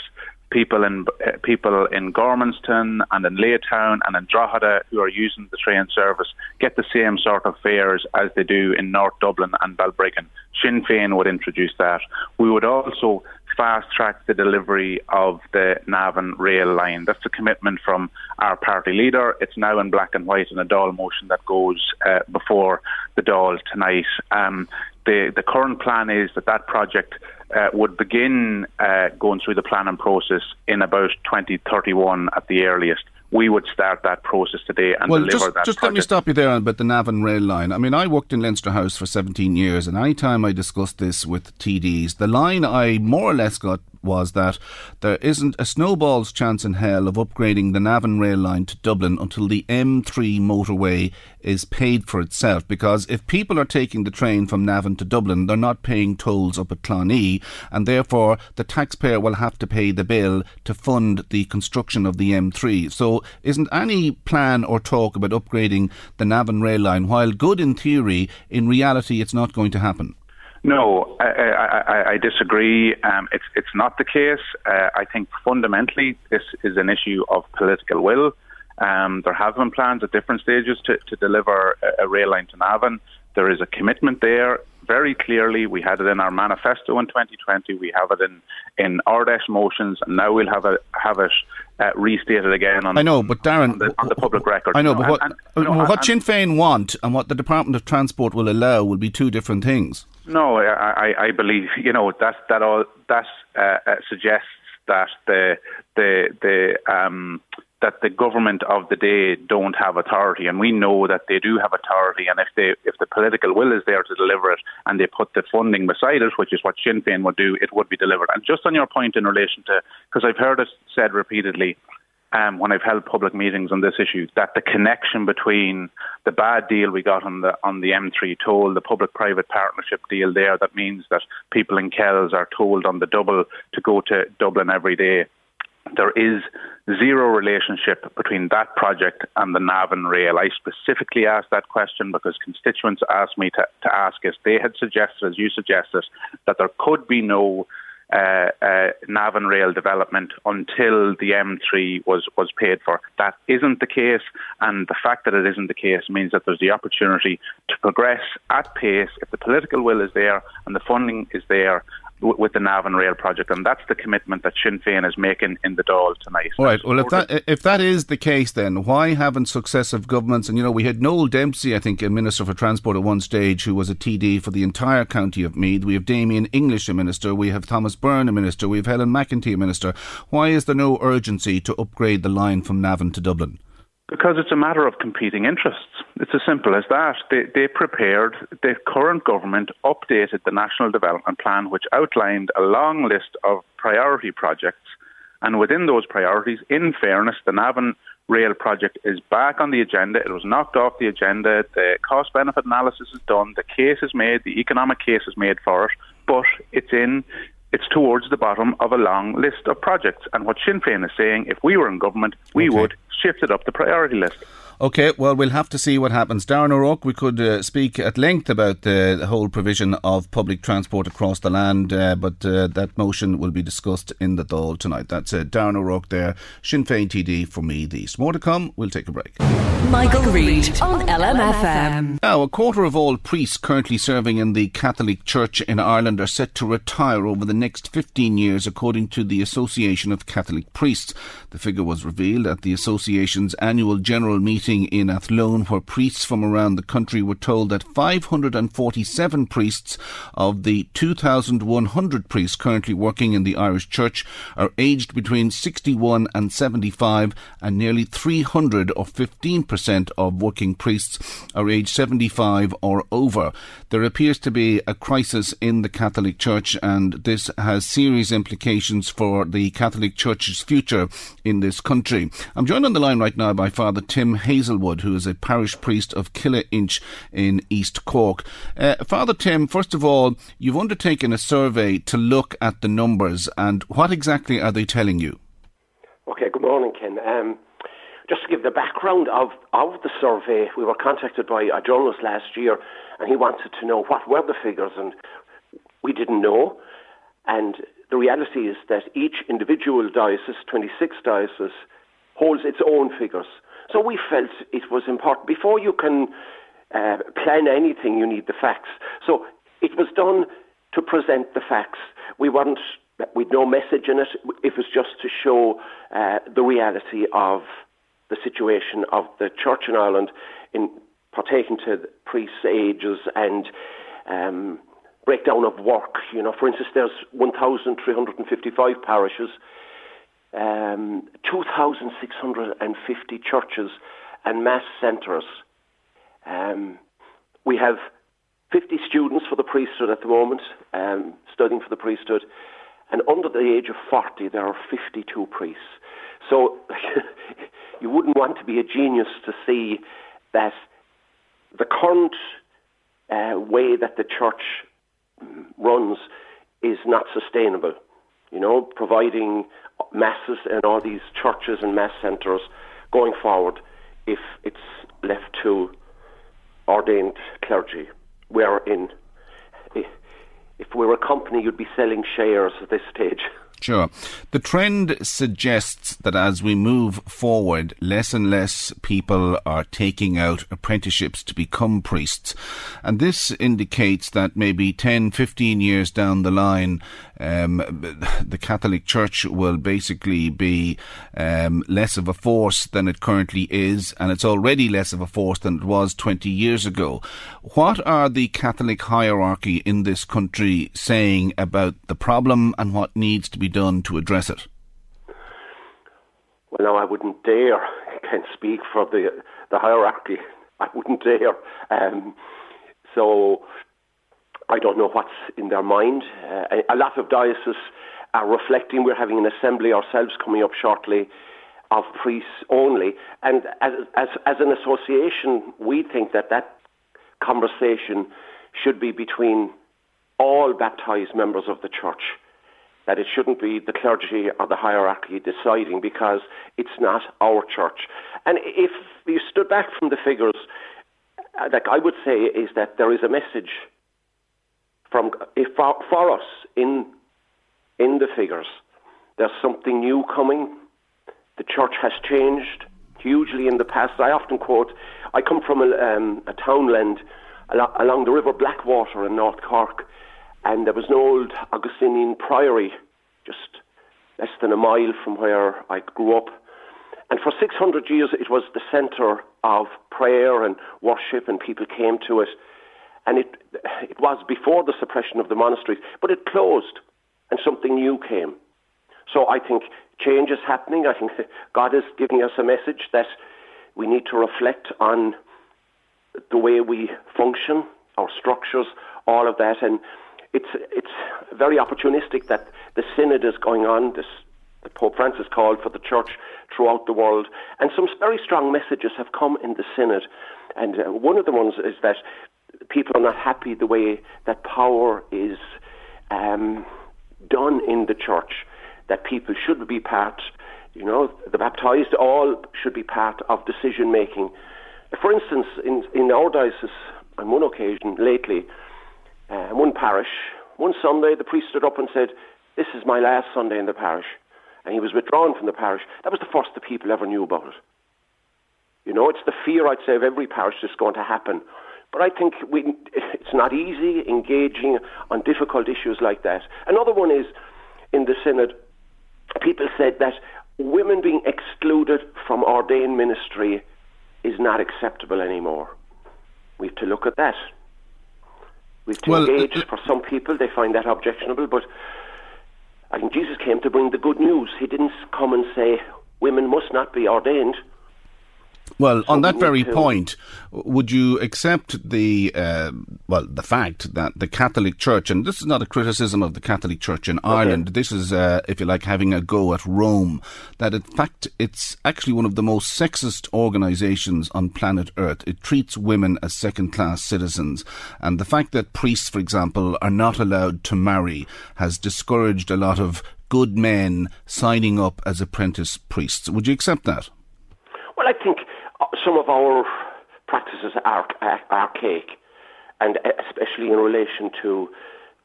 people in people in Gormanston and in Laytown and in Drogheda who are using the train service get the same sort of fares as they do in North Dublin and Balbriggan. Sinn Féin would introduce that. We would also fast track the delivery of the Navan rail line. That's a commitment from our party leader. It's now in black and white in a Dáil motion that goes uh, before the Dáil tonight. Um, the, the current plan is that that project uh, would begin uh, going through the planning process in about 2031 at the earliest we would start that process today and well, deliver just, that. Just project. let me stop you there about the Navan rail line. I mean, I worked in Leinster House for 17 years, and any time I discussed this with TDs, the line I more or less got was that there isn't a snowball's chance in hell of upgrading the Navan rail line to Dublin until the M3 motorway is paid for itself. Because if people are taking the train from Navan to Dublin, they're not paying tolls up at Clonee, and therefore the taxpayer will have to pay the bill to fund the construction of the M3. So, isn't any plan or talk about upgrading the Navan rail line, while good in theory, in reality it's not going to happen? No, I, I, I disagree. Um, it's it's not the case. Uh, I think fundamentally this is an issue of political will. Um, there have been plans at different stages to, to deliver a, a rail line to Navan. There is a commitment there very clearly. We had it in our manifesto in 2020. We have it in in our Dáil motions, and now we'll have it have it uh, restated again on. I know, but Darren, on the, on the public record. I know, but what, and, and, what Sinn Féin want and what the Department of Transport will allow will be two different things. No, I, I, believe you know that that all that uh, uh, suggests that the the the um, that the government of the day don't have authority, and we know that they do have authority. And if they, if the political will is there to deliver it, and they put the funding beside it, which is what Sinn Féin would do, it would be delivered. And just on your point in relation to, because I've heard it said repeatedly. Um, when I've held public meetings on this issue, that the connection between the bad deal we got on the on the M3 toll, the public-private partnership deal there, that means that people in Kells are told on the double to go to Dublin every day, there is zero relationship between that project and the Navan Rail. I specifically asked that question because constituents asked me to, to ask it. They had suggested, as you suggested, that there could be no uh, uh, Navan Rail development until the M3 was, was paid for. That isn't the case, and the fact that it isn't the case means that there's the opportunity to progress at pace if the political will is there and the funding is there with the Navan Rail project, and that's the commitment that Sinn Féin is making in the Dáil tonight. All right. Well, if that if that is the case, then why haven't successive governments? And you know, we had Noel Dempsey, I think, a minister for transport at one stage, who was a TD for the entire county of Meath. We have Damien English, a minister. We have Thomas Byrne, a minister. We have Helen McEntee, a minister. Why is there no urgency to upgrade the line from Navan to Dublin? Because it's a matter of competing interests. It's as simple as that. They, they prepared, the current government updated the National Development Plan, which outlined a long list of priority projects. And within those priorities, in fairness, the Navan Rail project is back on the agenda. It was knocked off the agenda. The cost benefit analysis is done. The case is made. The economic case is made for it. But it's in it's towards the bottom of a long list of projects. And what Sinn Féin is saying, if we were in government, we okay. would shift it up the priority list. Okay, well, we'll have to see what happens. Darren O'Rourke, we could uh, speak at length about the, the, whole provision of public transport across the land, uh, but uh, that motion will be discussed in the Dáil tonight. That's uh, Darren O'Rourke there, Sinn Féin TD for me. These more to come. We'll take a break. Michael, Reade on LMFM. Now, a quarter of all priests currently serving in the Catholic Church in Ireland are set to retire over the next 15 years, according to the Association of Catholic Priests. The figure was revealed at the association's annual general meeting meeting in Athlone where priests from around the country were told that 547 priests of the 2,100 priests currently working in the Irish Church are aged between 61 and 75 and nearly 300 or 15% of working priests are aged 75 or over. There appears to be a crisis in the Catholic Church and this has serious implications for the Catholic Church's future in this country. I'm joined on the line right now by Father Tim Hayes Hazelwood, who is a parish priest of Killeagh-Inch in East Cork. Uh, Father Tim, first of all, you've undertaken a survey to look at the numbers, and what exactly are they telling you? Okay, good morning, Ken. Um, just to give the background of, of the survey, we were contacted by a journalist last year, and he wanted to know what were the figures, and we didn't know. And the reality is that each individual diocese, 26 dioceses, holds its own figures. So we felt it was important. Before you can uh, plan anything, you need the facts. So it was done to present the facts. We weren't, with no message in it. It was just to show uh, the reality of the situation of the church in Ireland in partaking to priests' ages and um, breakdown of work. You know, for instance, there's 1,355 parishes um, 2,650 churches and mass centres. Um, we have 50 students for the priesthood at the moment, um, studying for the priesthood, and under the age of 40, there are 52 priests. So you wouldn't want to be a genius to see that the current uh, way that the church runs is not sustainable. You know, providing masses in all these churches and mass centres going forward if it's left to ordained clergy. We're in. If we were a company, you'd be selling shares at this stage. Sure. The trend suggests that as we move forward, less and less people are taking out apprenticeships to become priests. And this indicates that maybe 10, 15 years down the line, um, the Catholic Church will basically be um, less of a force than it currently is, and it's already less of a force than it was 20 years ago. What are the Catholic hierarchy in this country saying about the problem and what needs to be done to address it? Well, no, I wouldn't dare. I can't speak for the the hierarchy. I wouldn't dare. Um, so I don't know what's in their mind. Uh, a lot of dioceses are reflecting. We're having an assembly ourselves coming up shortly of priests only, and as as as an association, we think that that conversation should be between all baptized members of the church that it shouldn't be the clergy or the hierarchy deciding because it's not our church. And if you stood back from the figures, uh, like I would say, is that there is a message from for, for us in in the figures. There's something new coming. The church has changed hugely in the past. I often quote. I come from a, um, a townland along the River Blackwater in North Cork and there was an old Augustinian priory just less than a mile from where I grew up. And for 600 years, it was the centre of prayer and worship, and people came to it. And it, it was before the suppression of the monasteries, but it closed, and something new came. So I think change is happening. I think God is giving us a message that we need to reflect on the way we function, our structures, all of that. And it's it's very opportunistic that the synod is going on. This the Pope Francis called for the church throughout the world, and some very strong messages have come in the synod. And uh, one of the ones is that people are not happy the way that power is um, done in the church. That people should be part, you know, the baptized all should be part of decision making. For instance, in in our diocese, on one occasion lately, uh, one parish, one Sunday, the priest stood up and said, This is my last Sunday in the parish. And he was withdrawn from the parish. That was the first the people ever knew about it. You know, it's the fear, I'd say, of every parish that's going to happen. But I think we, it's not easy engaging on difficult issues like that. Another one is in the Synod, people said that women being excluded from ordained ministry is not acceptable anymore. We have to look at that. We've to well, engage. Uh, For some people, they find that objectionable, but I think Jesus came to bring the good news. He didn't come and say women must not be ordained. Well, on that very point, would you accept the uh, well the fact that the Catholic Church, and this is not a criticism of the Catholic Church in Ireland, this is, uh, if you like, having a go at Rome, that in fact it's actually one of the most sexist organisations on planet Earth. It treats women as second-class citizens, and the fact that priests, for example, are not allowed to marry has discouraged a lot of good men signing up as apprentice priests. Would you accept that? Well, I think Uh, some of our practices are archaic, and especially in relation to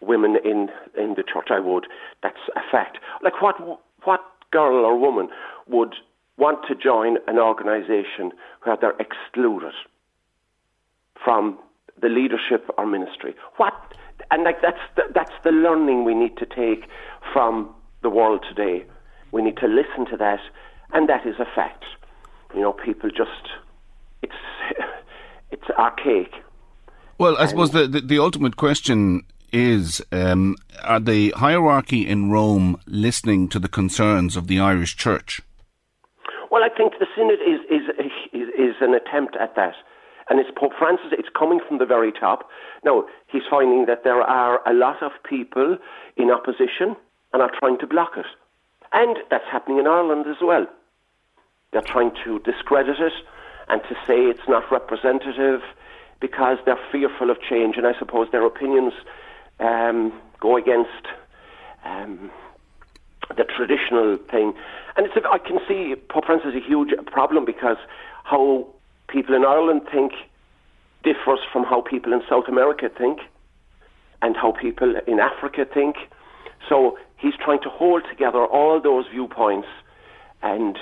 women in in the church. I would. That's a fact. Like what what girl or woman would want to join an organisation where they're excluded from the leadership or ministry? What? And like that's the, that's the learning we need to take from the world today. We need to listen to that, and that is a fact. You know, people just it's it's archaic. Well, I suppose the, the, the ultimate question is: um, Are the hierarchy in Rome listening to the concerns of the Irish Church? Well, I think the synod is is is, is an attempt at that. And it's Pope Francis, it's coming from the very top. Now, he's finding that there are a lot of people in opposition and are trying to block it. And that's happening in Ireland as well. They're trying to discredit it and to say it's not representative because they're fearful of change, and I suppose their opinions um, go against um, the traditional thing. And it's I can see Pope Francis is a huge problem because how people in Ireland think differs from how people in South America think and how people in Africa think. So he's trying to hold together all those viewpoints and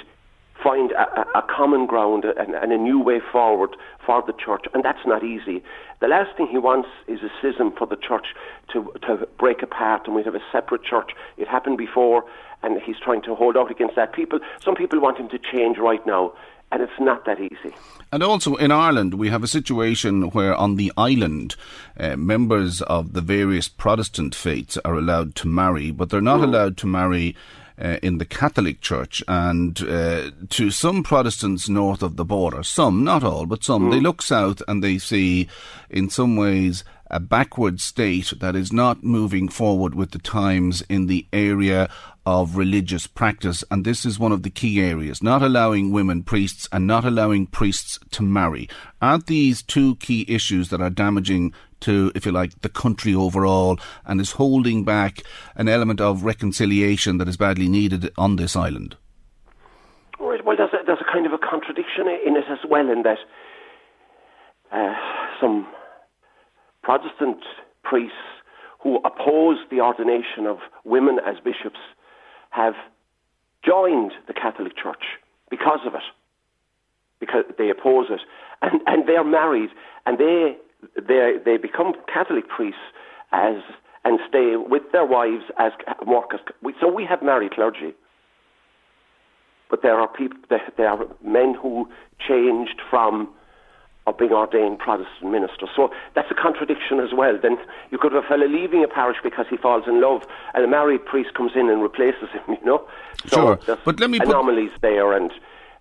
find a, a common ground and, and, a new way forward for the church, and that's not easy. The last thing he wants is a schism for the church to, to break apart, and we have a separate church. It happened before, and he's trying to hold out against that. People, some people want him to change right now. And it's not that easy. And also in Ireland, we have a situation where on the island, uh, members of the various Protestant faiths are allowed to marry, but they're not mm. allowed to marry uh, in the Catholic Church, and uh, to some Protestants north of the border, some, not all, but some, mm. they look south and they see, in some ways, a backward state that is not moving forward with the times in the area of religious practice, and this is one of the key areas not allowing women priests and not allowing priests to marry. Aren't these two key issues that are damaging to, if you like, the country overall and is holding back an element of reconciliation that is badly needed on this island? Well, there's a, there's a kind of a contradiction in it as well, in that uh, some Protestant priests who oppose the ordination of women as bishops have joined the Catholic Church because of it, because they oppose it, and, and they're married, and they they they become Catholic priests as and stay with their wives as work as so we have married clergy, but there are people there are men who changed from of being ordained Protestant minister. So that's a contradiction as well. Then you could have a fellow leaving a parish because he falls in love, and a married priest comes in and replaces him. You know, so sure. But let me anomalies put, there, and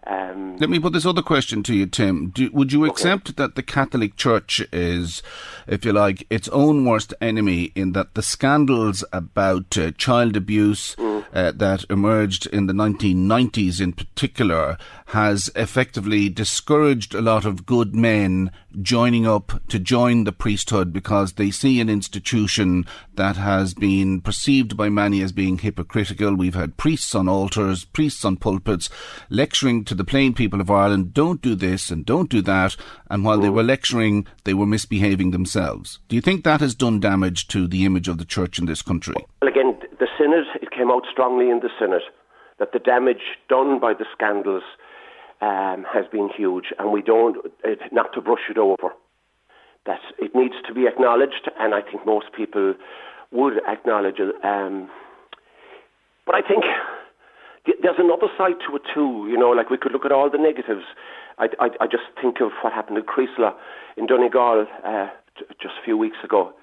um, let me put this other question to you, Tim. Do, would you accept okay. that the Catholic Church is, if you like, its own worst enemy in that the scandals about uh, child abuse mm. uh, that emerged in the 1990s in particular has effectively discouraged a lot of good men joining up to join the priesthood because they see an institution that has been perceived by many as being hypocritical. We've had priests on altars, priests on pulpits, lecturing to the plain people of Ireland, don't do this and don't do that, and while they were lecturing, they were misbehaving themselves. Do you think that has done damage to the image of the church in this country? Well, again, the Synod, it came out strongly in the Synod that the damage done by the scandals um, has been huge, and we don't uh, not to brush it over. That it needs to be acknowledged, and I think most people would acknowledge it. Um, but I think there's another side to it too. You know, like we could look at all the negatives. I, I, I just think of what happened in Creeslough in Donegal uh, just a few weeks ago,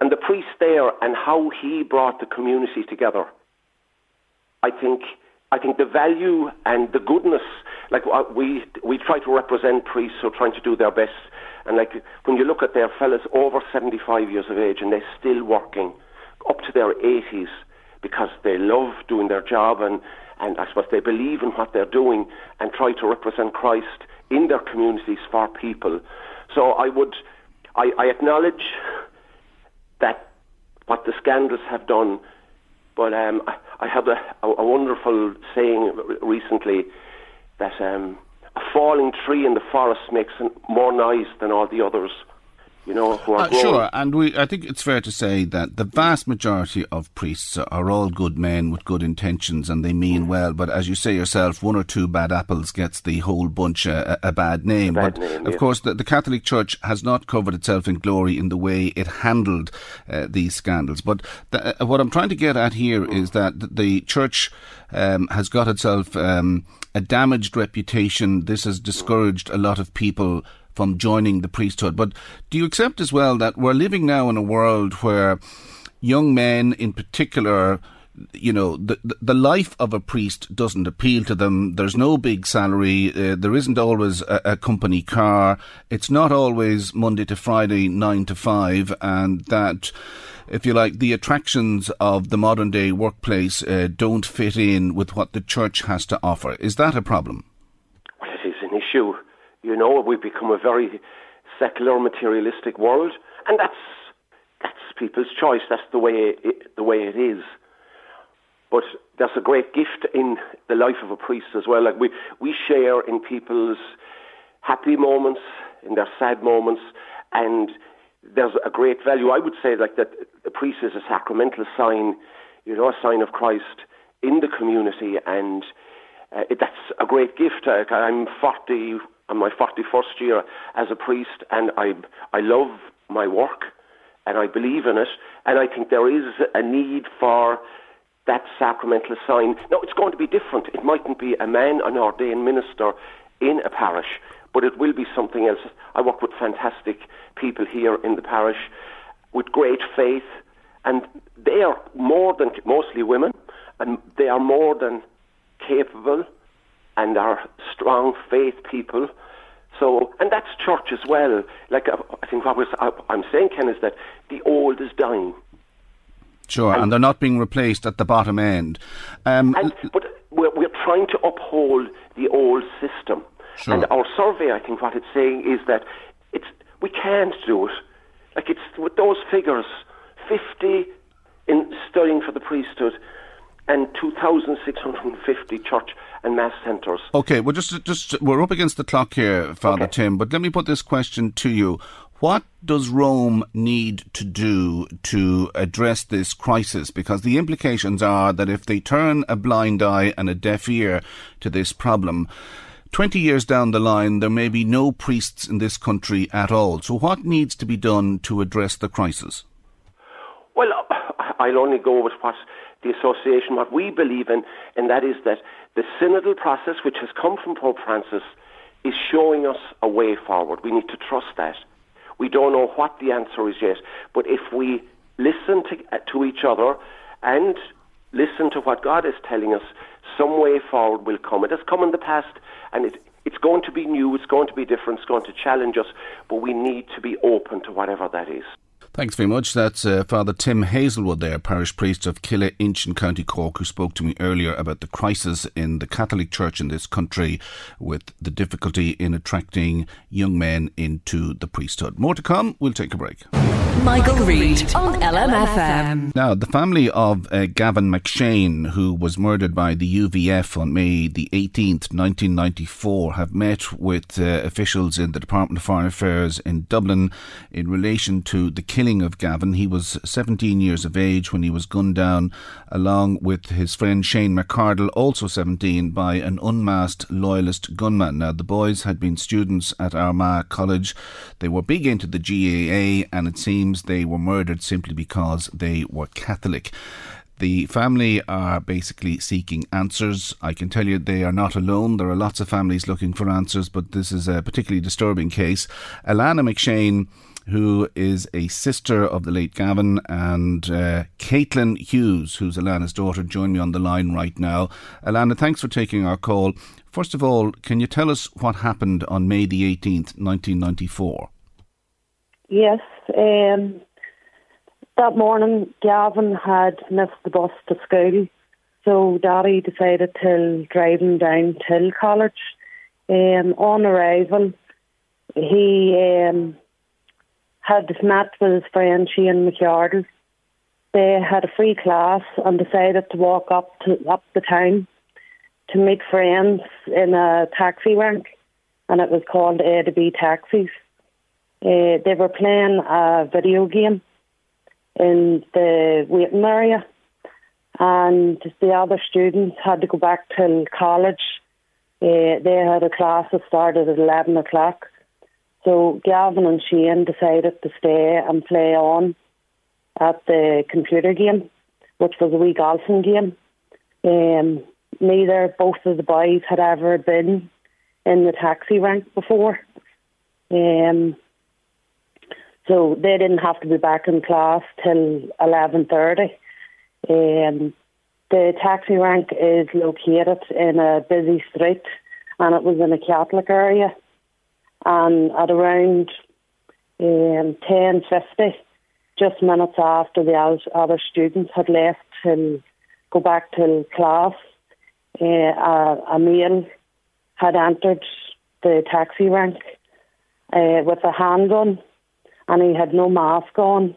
and the priest there and how he brought the community together. I think I think the value and the goodness, like uh, we we try to represent priests who are trying to do their best, and like when you look at their fellas over 75 years of age and they're still working up to their 80s because they love doing their job and and I suppose they believe in what they're doing and try to represent Christ in their communities for people. So I would, I, I acknowledge that what the scandals have done but um, I, I had a, a, wonderful saying recently that um, a falling tree in the forest makes more noise than all the others you know, who are uh, Sure, and we, I think it's fair to say that the vast majority of priests are all good men with good intentions and they mean well, but as you say yourself, one or two bad apples gets the whole bunch a, a bad name. A bad but name, of yeah. course, the, the, Catholic Church has not covered itself in glory in the way it handled uh, these scandals. But the, uh, what I'm trying to get at here is that the Church um, has got itself um, a damaged reputation. This has discouraged a lot of people from joining the priesthood. But do you accept as well that we're living now in a world where young men in particular you know the the life of a priest doesn't appeal to them. There's no big salary. Uh, there isn't always a, a, company car. It's not always monday to friday 9 to 5 and that if you like the attractions of the modern day workplace uh, don't fit in with what the church has to offer. Is that a problem? Well it is an issue you know, we've become a very secular, materialistic world, and that's that's people's choice. That's the way it, the way it is. But that's a great gift in the life of a priest as well. Like we we share in people's happy moments, in their sad moments, and there's a great value. I would say like that the priest is a sacramental sign you know, a sign of Christ in the community, and uh, it, that's a great gift. Uh, I'm 40, I'm my 41st year as a priest, and I I love my work, and I believe in it, and I think there is a need for that sacramental sign. Now, it's going to be different. It mightn't be a man, an ordained minister in a parish, but it will be something else. I work with fantastic people here in the parish with great faith, and they are more than mostly women, and they are more than capable and are strong faith people. So, and that's church as well. Like uh, I think what was, I'm saying, Ken, is that the old is dying. Sure, and, and they're not being replaced at the bottom end. Um, and, but we're, we're trying to uphold the old system. Sure. And our survey, I think, what it's saying is that it's we can't do it. Like it's with those figures, fifty in studying for the priesthood, and 2,650 church and mass centres. Okay, well, just just we're up against the clock here, Father okay. Tim. But let me put this question to you: What does Rome need to do to address this crisis? Because the implications are that if they turn a blind eye and a deaf ear to this problem. 20 years down the line, there may be no priests in this country at all. So, what needs to be done to address the crisis? Well, I'll only go with what the association, what we believe in, and that is that the synodal process, which has come from Pope Francis, is showing us a way forward. We need to trust that. We don't know what the answer is yet, but if we listen to, uh, to each other and listen to what God is telling us, some way forward will come. It has come in the past, and it, it's going to be new, it's going to be different, it's going to challenge us, but we need to be open to whatever that is. Thanks very much. That's uh, Father Tim Hazelwood there, parish priest of Killeagh Inch in County Cork, who spoke to me earlier about the crisis in the Catholic Church in this country with the difficulty in attracting young men into the priesthood. More to come. We'll take a break. Michael, Reade on LMFM. Now, the family of uh, Gavin McShane, who was murdered by the UVF on May the 18th, 1994, have met with uh, officials in the Department of Foreign Affairs in Dublin in relation to the killing killing of Gavin. He was 17 years of age when he was gunned down, along with his friend Shane McArdle, also 17, by an unmasked loyalist gunman. Now, the boys had been students at Armagh College. They were big into the GAA, and it seems they were murdered simply because they were Catholic. The family are basically seeking answers. I can tell you they are not alone. There are lots of families looking for answers, but this is a particularly disturbing case. Alana McShane who is a sister of the late Gavin, and uh, Caitlin Hughes, who's Alana's daughter, join me on the line right now. Alana, thanks for taking our call. First of all, can you tell us what happened on May the 18th, 1994? Yes. Um, that morning, Gavin had missed the bus to school, so Daddy decided to drive him down to College. Um, on arrival, he um, had met with his friend Shane McArdle. They had a free class and decided to walk up to up the town to meet friends in a taxi rank, and it was called A to B Taxis. Uh, they were playing a video game in the waiting area, and the other students had to go back to college. Uh, they had a class that started at eleven o'clock so Gavin and Shane decided to stay and play on at the computer game, which was a wee golfing game. Um, neither, both of the boys had ever been in the taxi rank before. Um, so they didn't have to be back in class till 11.30. Um, the taxi rank is located in a busy street and it was in a Catholic area and at around um, 10.50, just minutes after the other students had left to go back to class, uh, a, a male had entered the taxi rank uh, with a handgun and he had no mask on.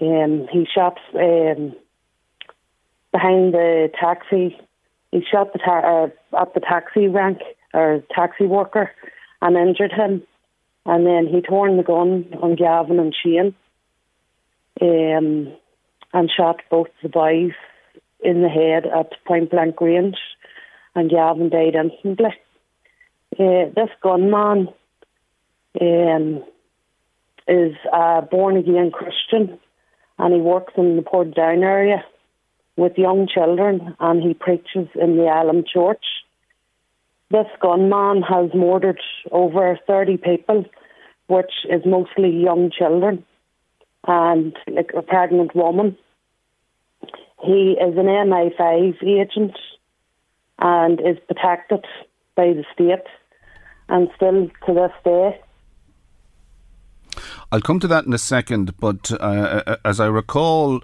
Um, he shot um, behind the taxi. He shot the ta- uh, at the taxi rank or taxi worker and injured him. And then he turned the gun on Gavin and Shane. Um, and shot both the boys in the head at point blank range, and Gavin died instantly. Uh, this gunman um, is a born again Christian and he works in the Portadown area with young children and he preaches in the Elim Church. This gunman has murdered over 30 people, which is mostly young children and like a pregnant woman. He is an MI5 agent and is protected by the state and still to this day. I'll come to that in a second, but uh, uh, as I recall,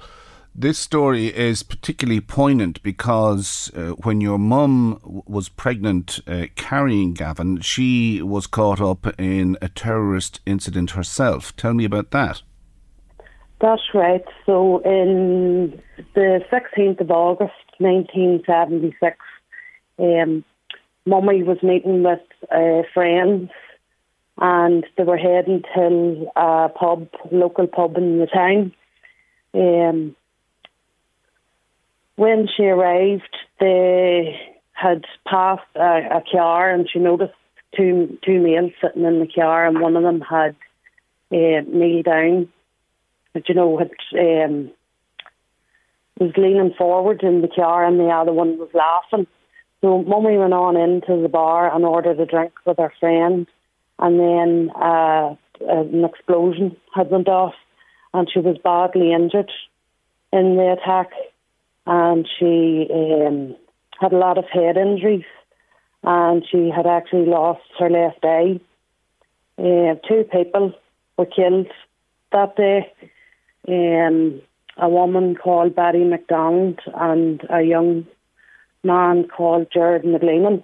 this story is particularly poignant because uh, when your mum was pregnant uh, carrying Gavin, she was caught up in a terrorist incident herself. Tell me about that. That's right. So, in the 16th of August 1976, um, Mummy was meeting with uh, friends and they were heading to a pub, local pub in the town. Um, when she arrived, they had passed a, a, car, and she noticed two two men sitting in the car, and one of them had uh, kneeled down, but you know had um, was leaning forward in the car, and the other one was laughing. So Mummy went on into the bar and ordered a drink with her friend and then uh, an explosion had went off, and she was badly injured in the attack, and she um, had a lot of head injuries, and she had actually lost her left eye. Uh, two people were killed that day. Um, a woman called Betty McDonald and a young man called Gerard McGleenan.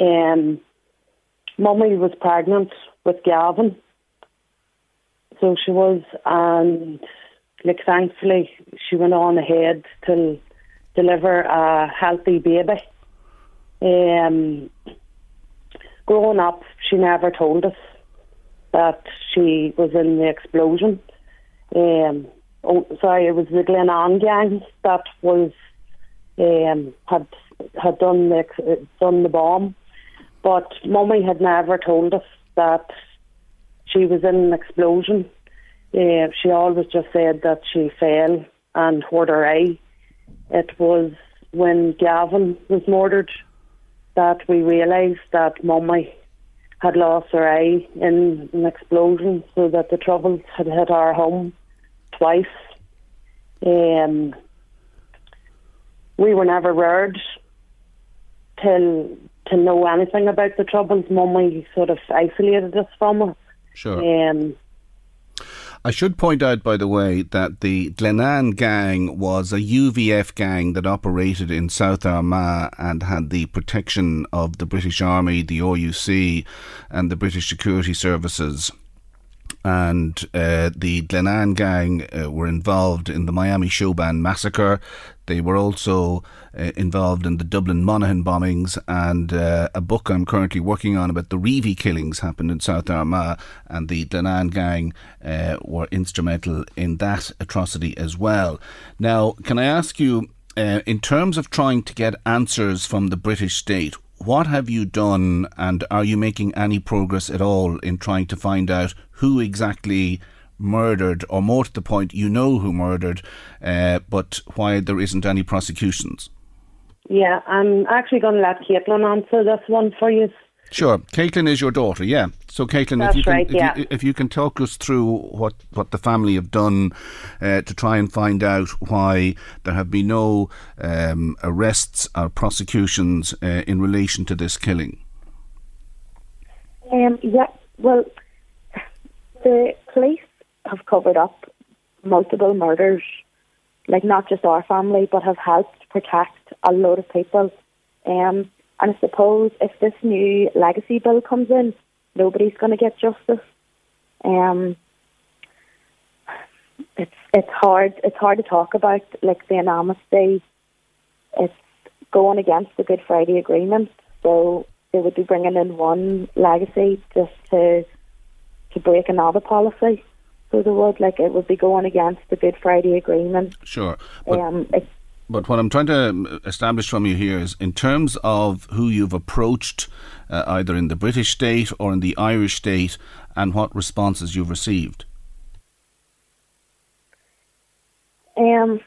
Um, Mummy was pregnant with Gavin. So she was, and like thankfully she went on ahead to deliver a healthy baby. Um, growing up, she never told us that she was in the explosion. Um, oh, sorry, it was the Glenanne gang that was um, had had done the done the bomb. But Mummy had never told us that she was in an explosion. Uh, she always just said that she fell and hurt her eye. It was when Gavin was murdered that we realised that Mummy had lost her eye in an explosion, so that the troubles had hit our home twice. Um, we were never word till to know anything about the troubles. Mummy sort of isolated us from it. Sure. Um, I should point out, by the way, that the Glenanne gang was a UVF gang that operated in South Armagh and had the protection of the British Army, the RUC, and the British Security Services and uh, the Glenanne gang uh, were involved in the Miami Showband massacre. They were also uh, involved in the Dublin Monaghan bombings, and uh, a book I'm currently working on about the Reavey killings happened in South Armagh, and the Glenanne gang uh, were instrumental in that atrocity as well. Now, can I ask you, uh, in terms of trying to get answers from the British state, what have you done, and are you making any progress at all in trying to find out who exactly murdered, or more to the point, you know who murdered, uh, but why there isn't any prosecutions? Yeah, I'm actually going to let Caitlin answer this one for you. Sure, Caitlin is your daughter, yeah. So, Caitlin, if you, can, right, if, you, if you can talk us through what, what the family have done uh, to try and find out why there have been no um, arrests or prosecutions uh, in relation to this killing. Um, yeah, well, the police have covered up multiple murders, like not just our family, but have helped protect a lot of people. Um, and I suppose if this new legacy bill comes in, nobody's going to get justice. Um, it's it's hard it's hard to talk about like the amnesty. It's going against the Good Friday Agreement, so they would be bringing in one legacy just to to break another policy. So there would like it would be going against the Good Friday Agreement. Sure. But, um, but what I'm trying to establish from you here is in terms of who you've approached, uh, either in the British state or in the Irish state, and what responses you've received. Um,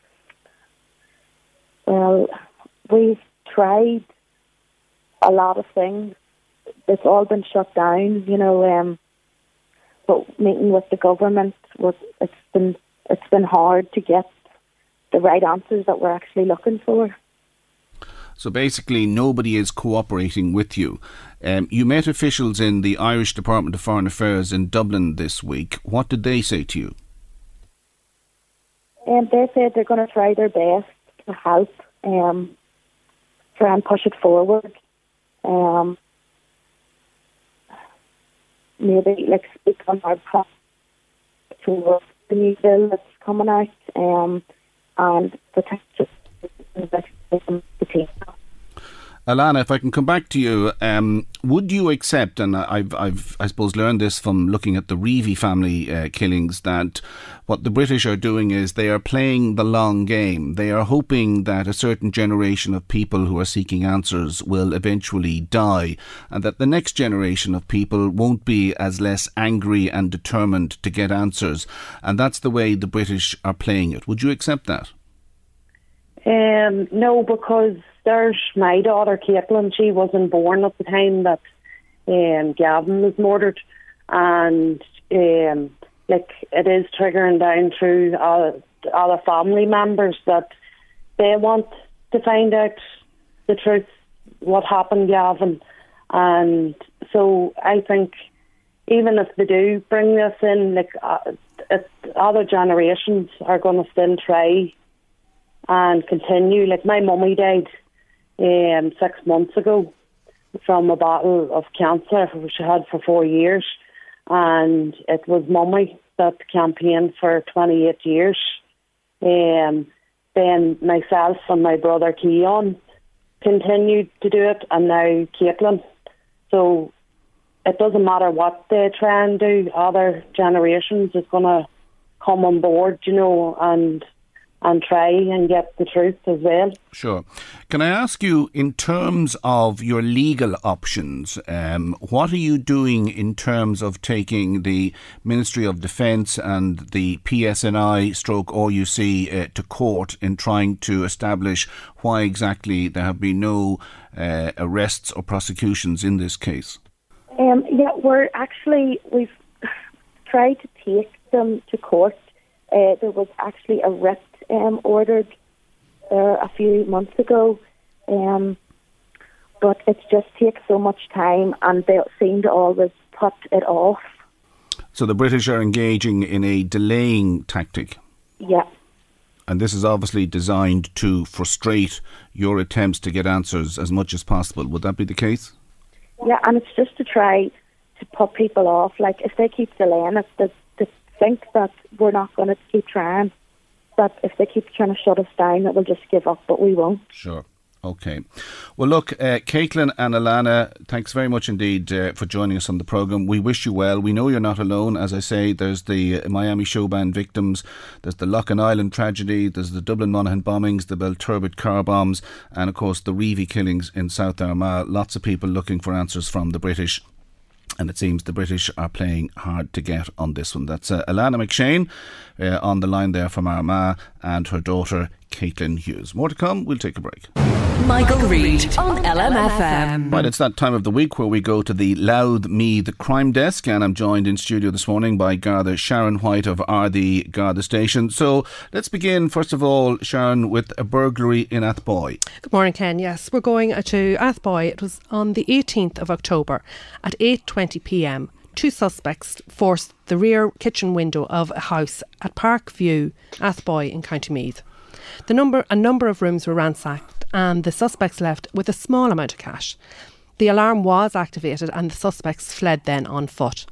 well, we've tried a lot of things. It's all been shut down, you know. Um, but meeting with the government was it's been it's been hard to get the right answers that we're actually looking for. So basically, nobody is cooperating with you. Um, you met officials in the Irish Department of Foreign Affairs in Dublin this week. What did they say to you? And um, they said they're going to try their best to help, um, try and push it forward. Um, maybe like speak on our pro to the new bill that's coming out, um, and the. Alana, if I can come back to you, um, would you accept, and I've, I've, I suppose, learned this from looking at the Reavey family uh, killings, that what the British are doing is they are playing the long game. They are hoping that a certain generation of people who are seeking answers will eventually die, and that the next generation of people won't be as less angry and determined to get answers. And that's the way the British are playing it. Would you accept that? Um, no, because my daughter Caitlin. She wasn't born at the time that um, Gavin was murdered, and um, like it is triggering down through all, other family members that they want to find out the truth, what happened, Gavin, and so I think even if they do bring this in, like uh, other generations are going to still try and continue. Like my mummy died um, six months ago from a battle of cancer, which she had for four years, and it was mummy that campaigned for 28 years. Um, then myself and my brother Keon continued to do it, and now Caitlin. So it doesn't matter what they try and do, other generations is going to come on board, you know, and and try and get the truth as well. Sure. Can I ask you, in terms of your legal options, um, what are you doing in terms of taking the Ministry of Defence and the PSNI stroke RUC uh, to court in trying to establish why exactly there have been no uh, arrests or prosecutions in this case? Um, yeah, we're actually, we've tried to take them to court. Uh, there was actually a writ um, ordered there a few months ago, um, but it just takes so much time, and they seem to always put it off. So the British are engaging in a delaying tactic. Yeah. And this is obviously designed to frustrate your attempts to get answers as much as possible. Would that be the case? Yeah, and it's just to try to put people off. Like if they keep delaying it, they, they think that we're not going to keep trying that if they keep trying to shut us down, that we'll just give up, but we won't. Sure. Okay. Well, look, uh, Caitlin and Alana, thanks very much indeed uh, for joining us on the programme. We wish you well. We know you're not alone. As I say, there's the Miami Showband victims, there's the Loughinisland tragedy, there's the Dublin Monaghan bombings, the Belturbet car bombs, and of course the Reavey killings in South Armagh. Lots of people looking for answers from the British and it seems the British are playing hard to get on this one. That's uh, Alana McShane uh, on the line there from Armagh and her daughter Caitlin Hughes. More to come, we'll take a break. Michael, Reade on LMFM. Right, it's that time of the week where we go to the Louth Meath crime desk, and I'm joined in studio this morning by Garda Sharon White of Ardee Garda Station. So let's begin, first of all, Sharon, with a burglary in Athboy. Good morning, Ken. Yes, we're going to Athboy. It was on the 18th of October at 8:20 p.m. Two suspects forced the rear kitchen window of a house at Park View, Athboy in County Meath. The number, a number of rooms were ransacked, and the suspects left with a small amount of cash. The alarm was activated, and the suspects fled then on foot.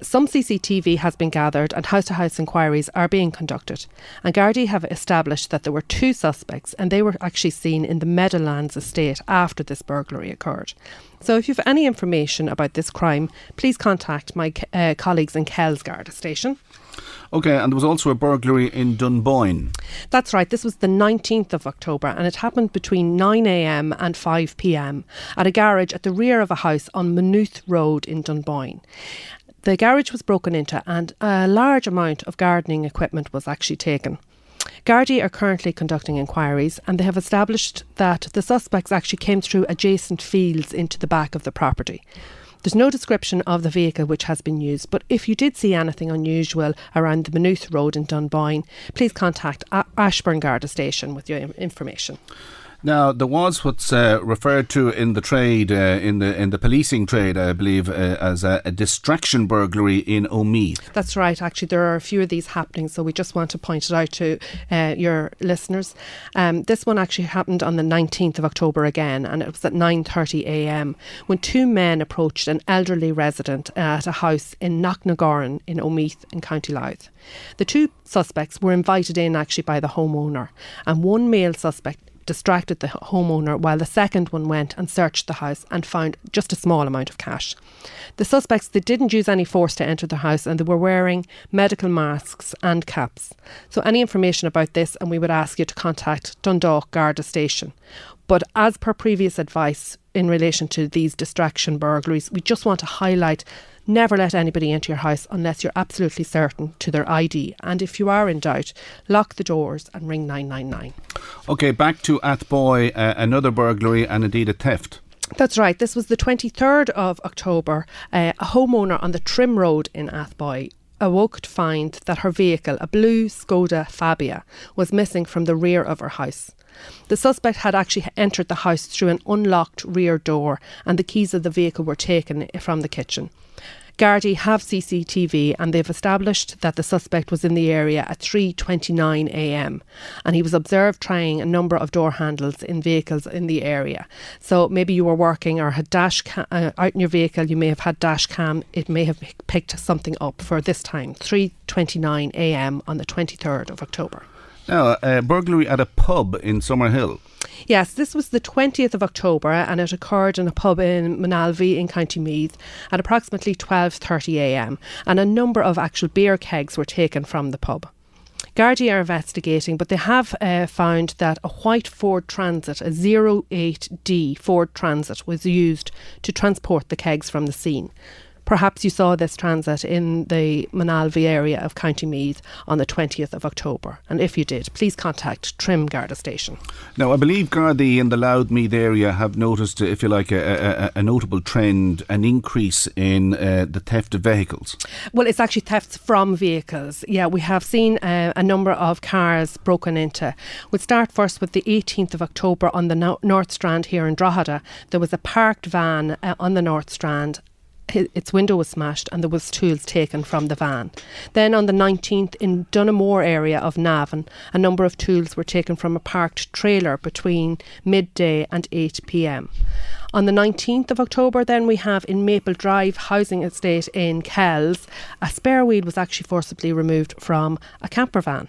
Some CCTV has been gathered and house to house inquiries are being conducted. And Gardaí have established that there were two suspects and they were actually seen in the Meadowlands estate after this burglary occurred. So if you have any information about this crime, please contact my uh, colleagues in Kells Garda station. Okay, and there was also a burglary in Dunboyne. That's right. This was the 19th of October and it happened between 9am and 5pm at a garage at the rear of a house on Maynooth Road in Dunboyne. The garage was broken into and a large amount of gardening equipment was actually taken. Gardaí are currently conducting inquiries and they have established that the suspects actually came through adjacent fields into the back of the property. There's no description of the vehicle which has been used, but if you did see anything unusual around the Maynooth Road in Dunboyne, please contact Ashburn Garda Station with your information. Now there was what's uh, referred to in the trade, uh, in the in the policing trade, I believe, uh, as a, a, distraction burglary in Omeath. That's right. Actually, there are a few of these happening, so we just want to point it out to uh, your listeners. Um, this one actually happened on the 19th of October again, and it was at 9:30 a.m. when two men approached an elderly resident at a house in Knocknagoran in Omeath in County Louth. The two suspects were invited in actually by the homeowner, and one male suspect distracted the homeowner while the second one went and searched the house and found just a small amount of cash. The suspects they didn't use any force to enter the house and they were wearing medical masks and caps. So any information about this and we would ask you to contact Dundalk Garda Station. But as per previous advice in relation to these distraction burglaries, we just want to highlight Never let anybody into your house unless you're absolutely certain to their ID. And if you are in doubt, lock the doors and ring 999. Okay, back to Athboy, uh, another burglary and indeed a theft. That's right. This was the 23rd of October. Uh, a homeowner on the Trim Road in Athboy awoke to find that her vehicle, a blue Skoda Fabia, was missing from the rear of her house. The suspect had actually entered the house through an unlocked rear door, and the keys of the vehicle were taken from the kitchen. Gardaí have CCTV and they've established that the suspect was in the area at 3:29 a.m. and he was observed trying a number of door handles in vehicles in the area. So maybe you were working or had dash cam, uh, out in your vehicle, you may have had dash cam. It may have picked something up for this time, 3:29 a.m. on the 23rd of October. Now, a burglary at a pub in Summerhill. Yes, this was the 20th of October and it occurred in a pub in Moynalvey in County Meath at approximately 12.30am and a number of actual beer kegs were taken from the pub. Gardaí are investigating, but they have uh, found that a white Ford Transit, a 08D Ford Transit, was used to transport the kegs from the scene. Perhaps you saw this transit in the Moynalvey area of County Meath on the 20th of October. And if you did, please contact Trim Garda Station. Now, I believe Gardaí in the Louthmeath area have noticed, if you like, a, a, a notable trend, an increase in uh, the theft of vehicles. Well, it's actually thefts from vehicles. Yeah, we have seen uh, a number of cars broken into. We'll start first with the 18th of October on the no- North Strand here in Drogheda. There was a parked van uh, on the North Strand its window was smashed and there was tools taken from the van. Then on the 19th in Dunamore area of Navan, a number of tools were taken from a parked trailer between midday and 8 p.m. On the 19th of October, then we have in Maple Drive housing estate in Kells, a spare wheel was actually forcibly removed from a camper van.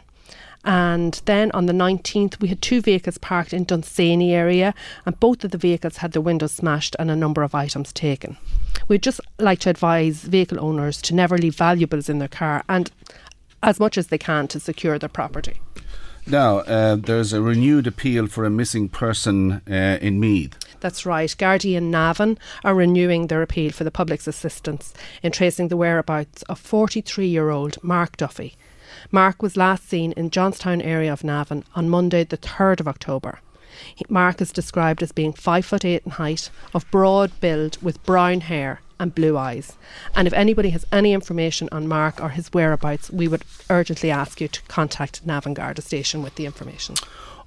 And then on the 19th, we had two vehicles parked in Dunsany area, and both of the vehicles had their windows smashed and a number of items taken. We'd just like to advise vehicle owners to never leave valuables in their car and as much as they can to secure their property. Now, uh, there's a renewed appeal for a missing person uh, in Meath. That's right. Gardaí and Navan are renewing their appeal for the public's assistance in tracing the whereabouts of 43 year old Mark Duffy. Mark was last seen in Johnstown area of Navan on Monday, the 3rd of October. Mark is described as being five foot eight in height, of broad build, with brown hair and blue eyes. And if anybody has any information on Mark or his whereabouts, we would urgently ask you to contact Navan Garda Station with the information.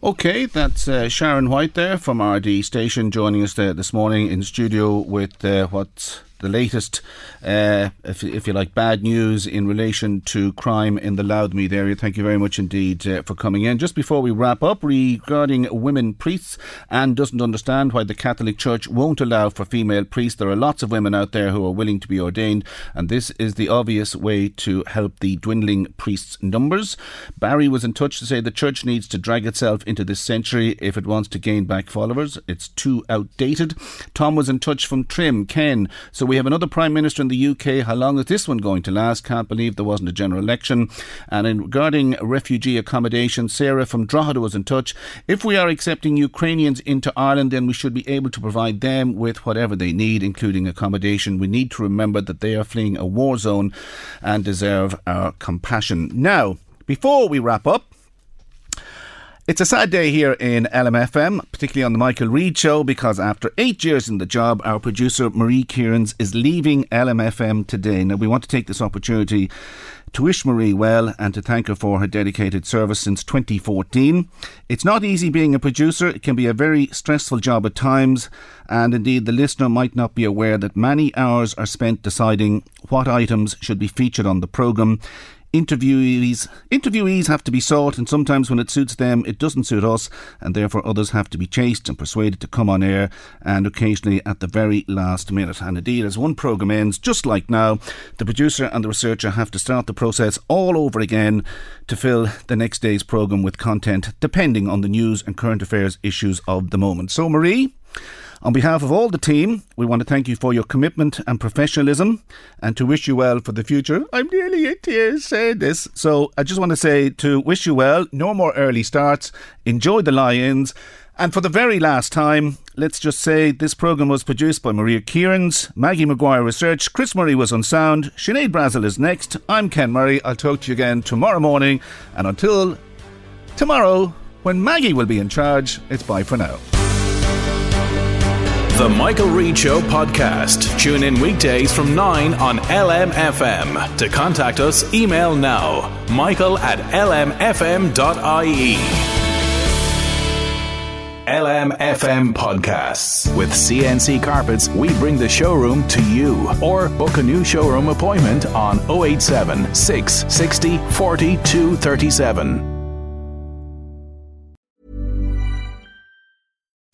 Okay, that's uh, Sharon White there from Ardee Station joining us this morning in studio with uh, what's the latest, uh, if, if you like, bad news in relation to crime in the Louth Meath area. Thank you very much indeed uh, for coming in. Just before we wrap up, regarding women priests, Anne doesn't understand why the Catholic Church won't allow for female priests. There are lots of women out there who are willing to be ordained, and this is the obvious way to help the dwindling priests' numbers. Barry was in touch to say the church needs to drag itself into this century if it wants to gain back followers. It's too outdated. Tom was in touch from Trim. Ken, so we have another Prime Minister in the UK. How long is this one going to last? Can't believe there wasn't a general election. And in regarding refugee accommodation, Sarah from Drogheda was in touch. If we are accepting Ukrainians into Ireland, then we should be able to provide them with whatever they need, including accommodation. We need to remember that they are fleeing a war zone and deserve our compassion. Now, before we wrap up, it's a sad day here in LMFM, particularly on the Michael Reade Show, because after eight years in the job, our producer Marie Kierans is leaving LMFM today. Now, we want to take this opportunity to wish Marie well and to thank her for her dedicated service since 2014. It's not easy being a producer, it can be a very stressful job at times, and indeed, the listener might not be aware that many hours are spent deciding what items should be featured on the programme interviewees interviewees have to be sought and sometimes when it suits them it doesn't suit us and therefore others have to be chased and persuaded to come on air and occasionally at the very last minute. And indeed as one programme ends just like now the producer and the researcher have to start the process all over again to fill the next day's programme with content depending on the news and current affairs issues of the moment. So Marie on behalf of all the team, we want to thank you for your commitment and professionalism and to wish you well for the future. I'm nearly in tears saying this. So I just want to say to wish you well, no more early starts, enjoy the lie-ins. And for the very last time, let's just say this programme was produced by Maria Kierans, Maggie Maguire Research, Chris Murray was on sound, Sinead Brazel is next. I'm Ken Murray. I'll talk to you again tomorrow morning. And until tomorrow, when Maggie will be in charge, it's bye for now. The Michael Reade Show podcast. Tune in weekdays from 9 on LMFM. To contact us, email now michael at lmfm.ie. LMFM podcasts. With CNC Carpets, we bring the showroom to you. Or book a new showroom appointment on 087 660 4237.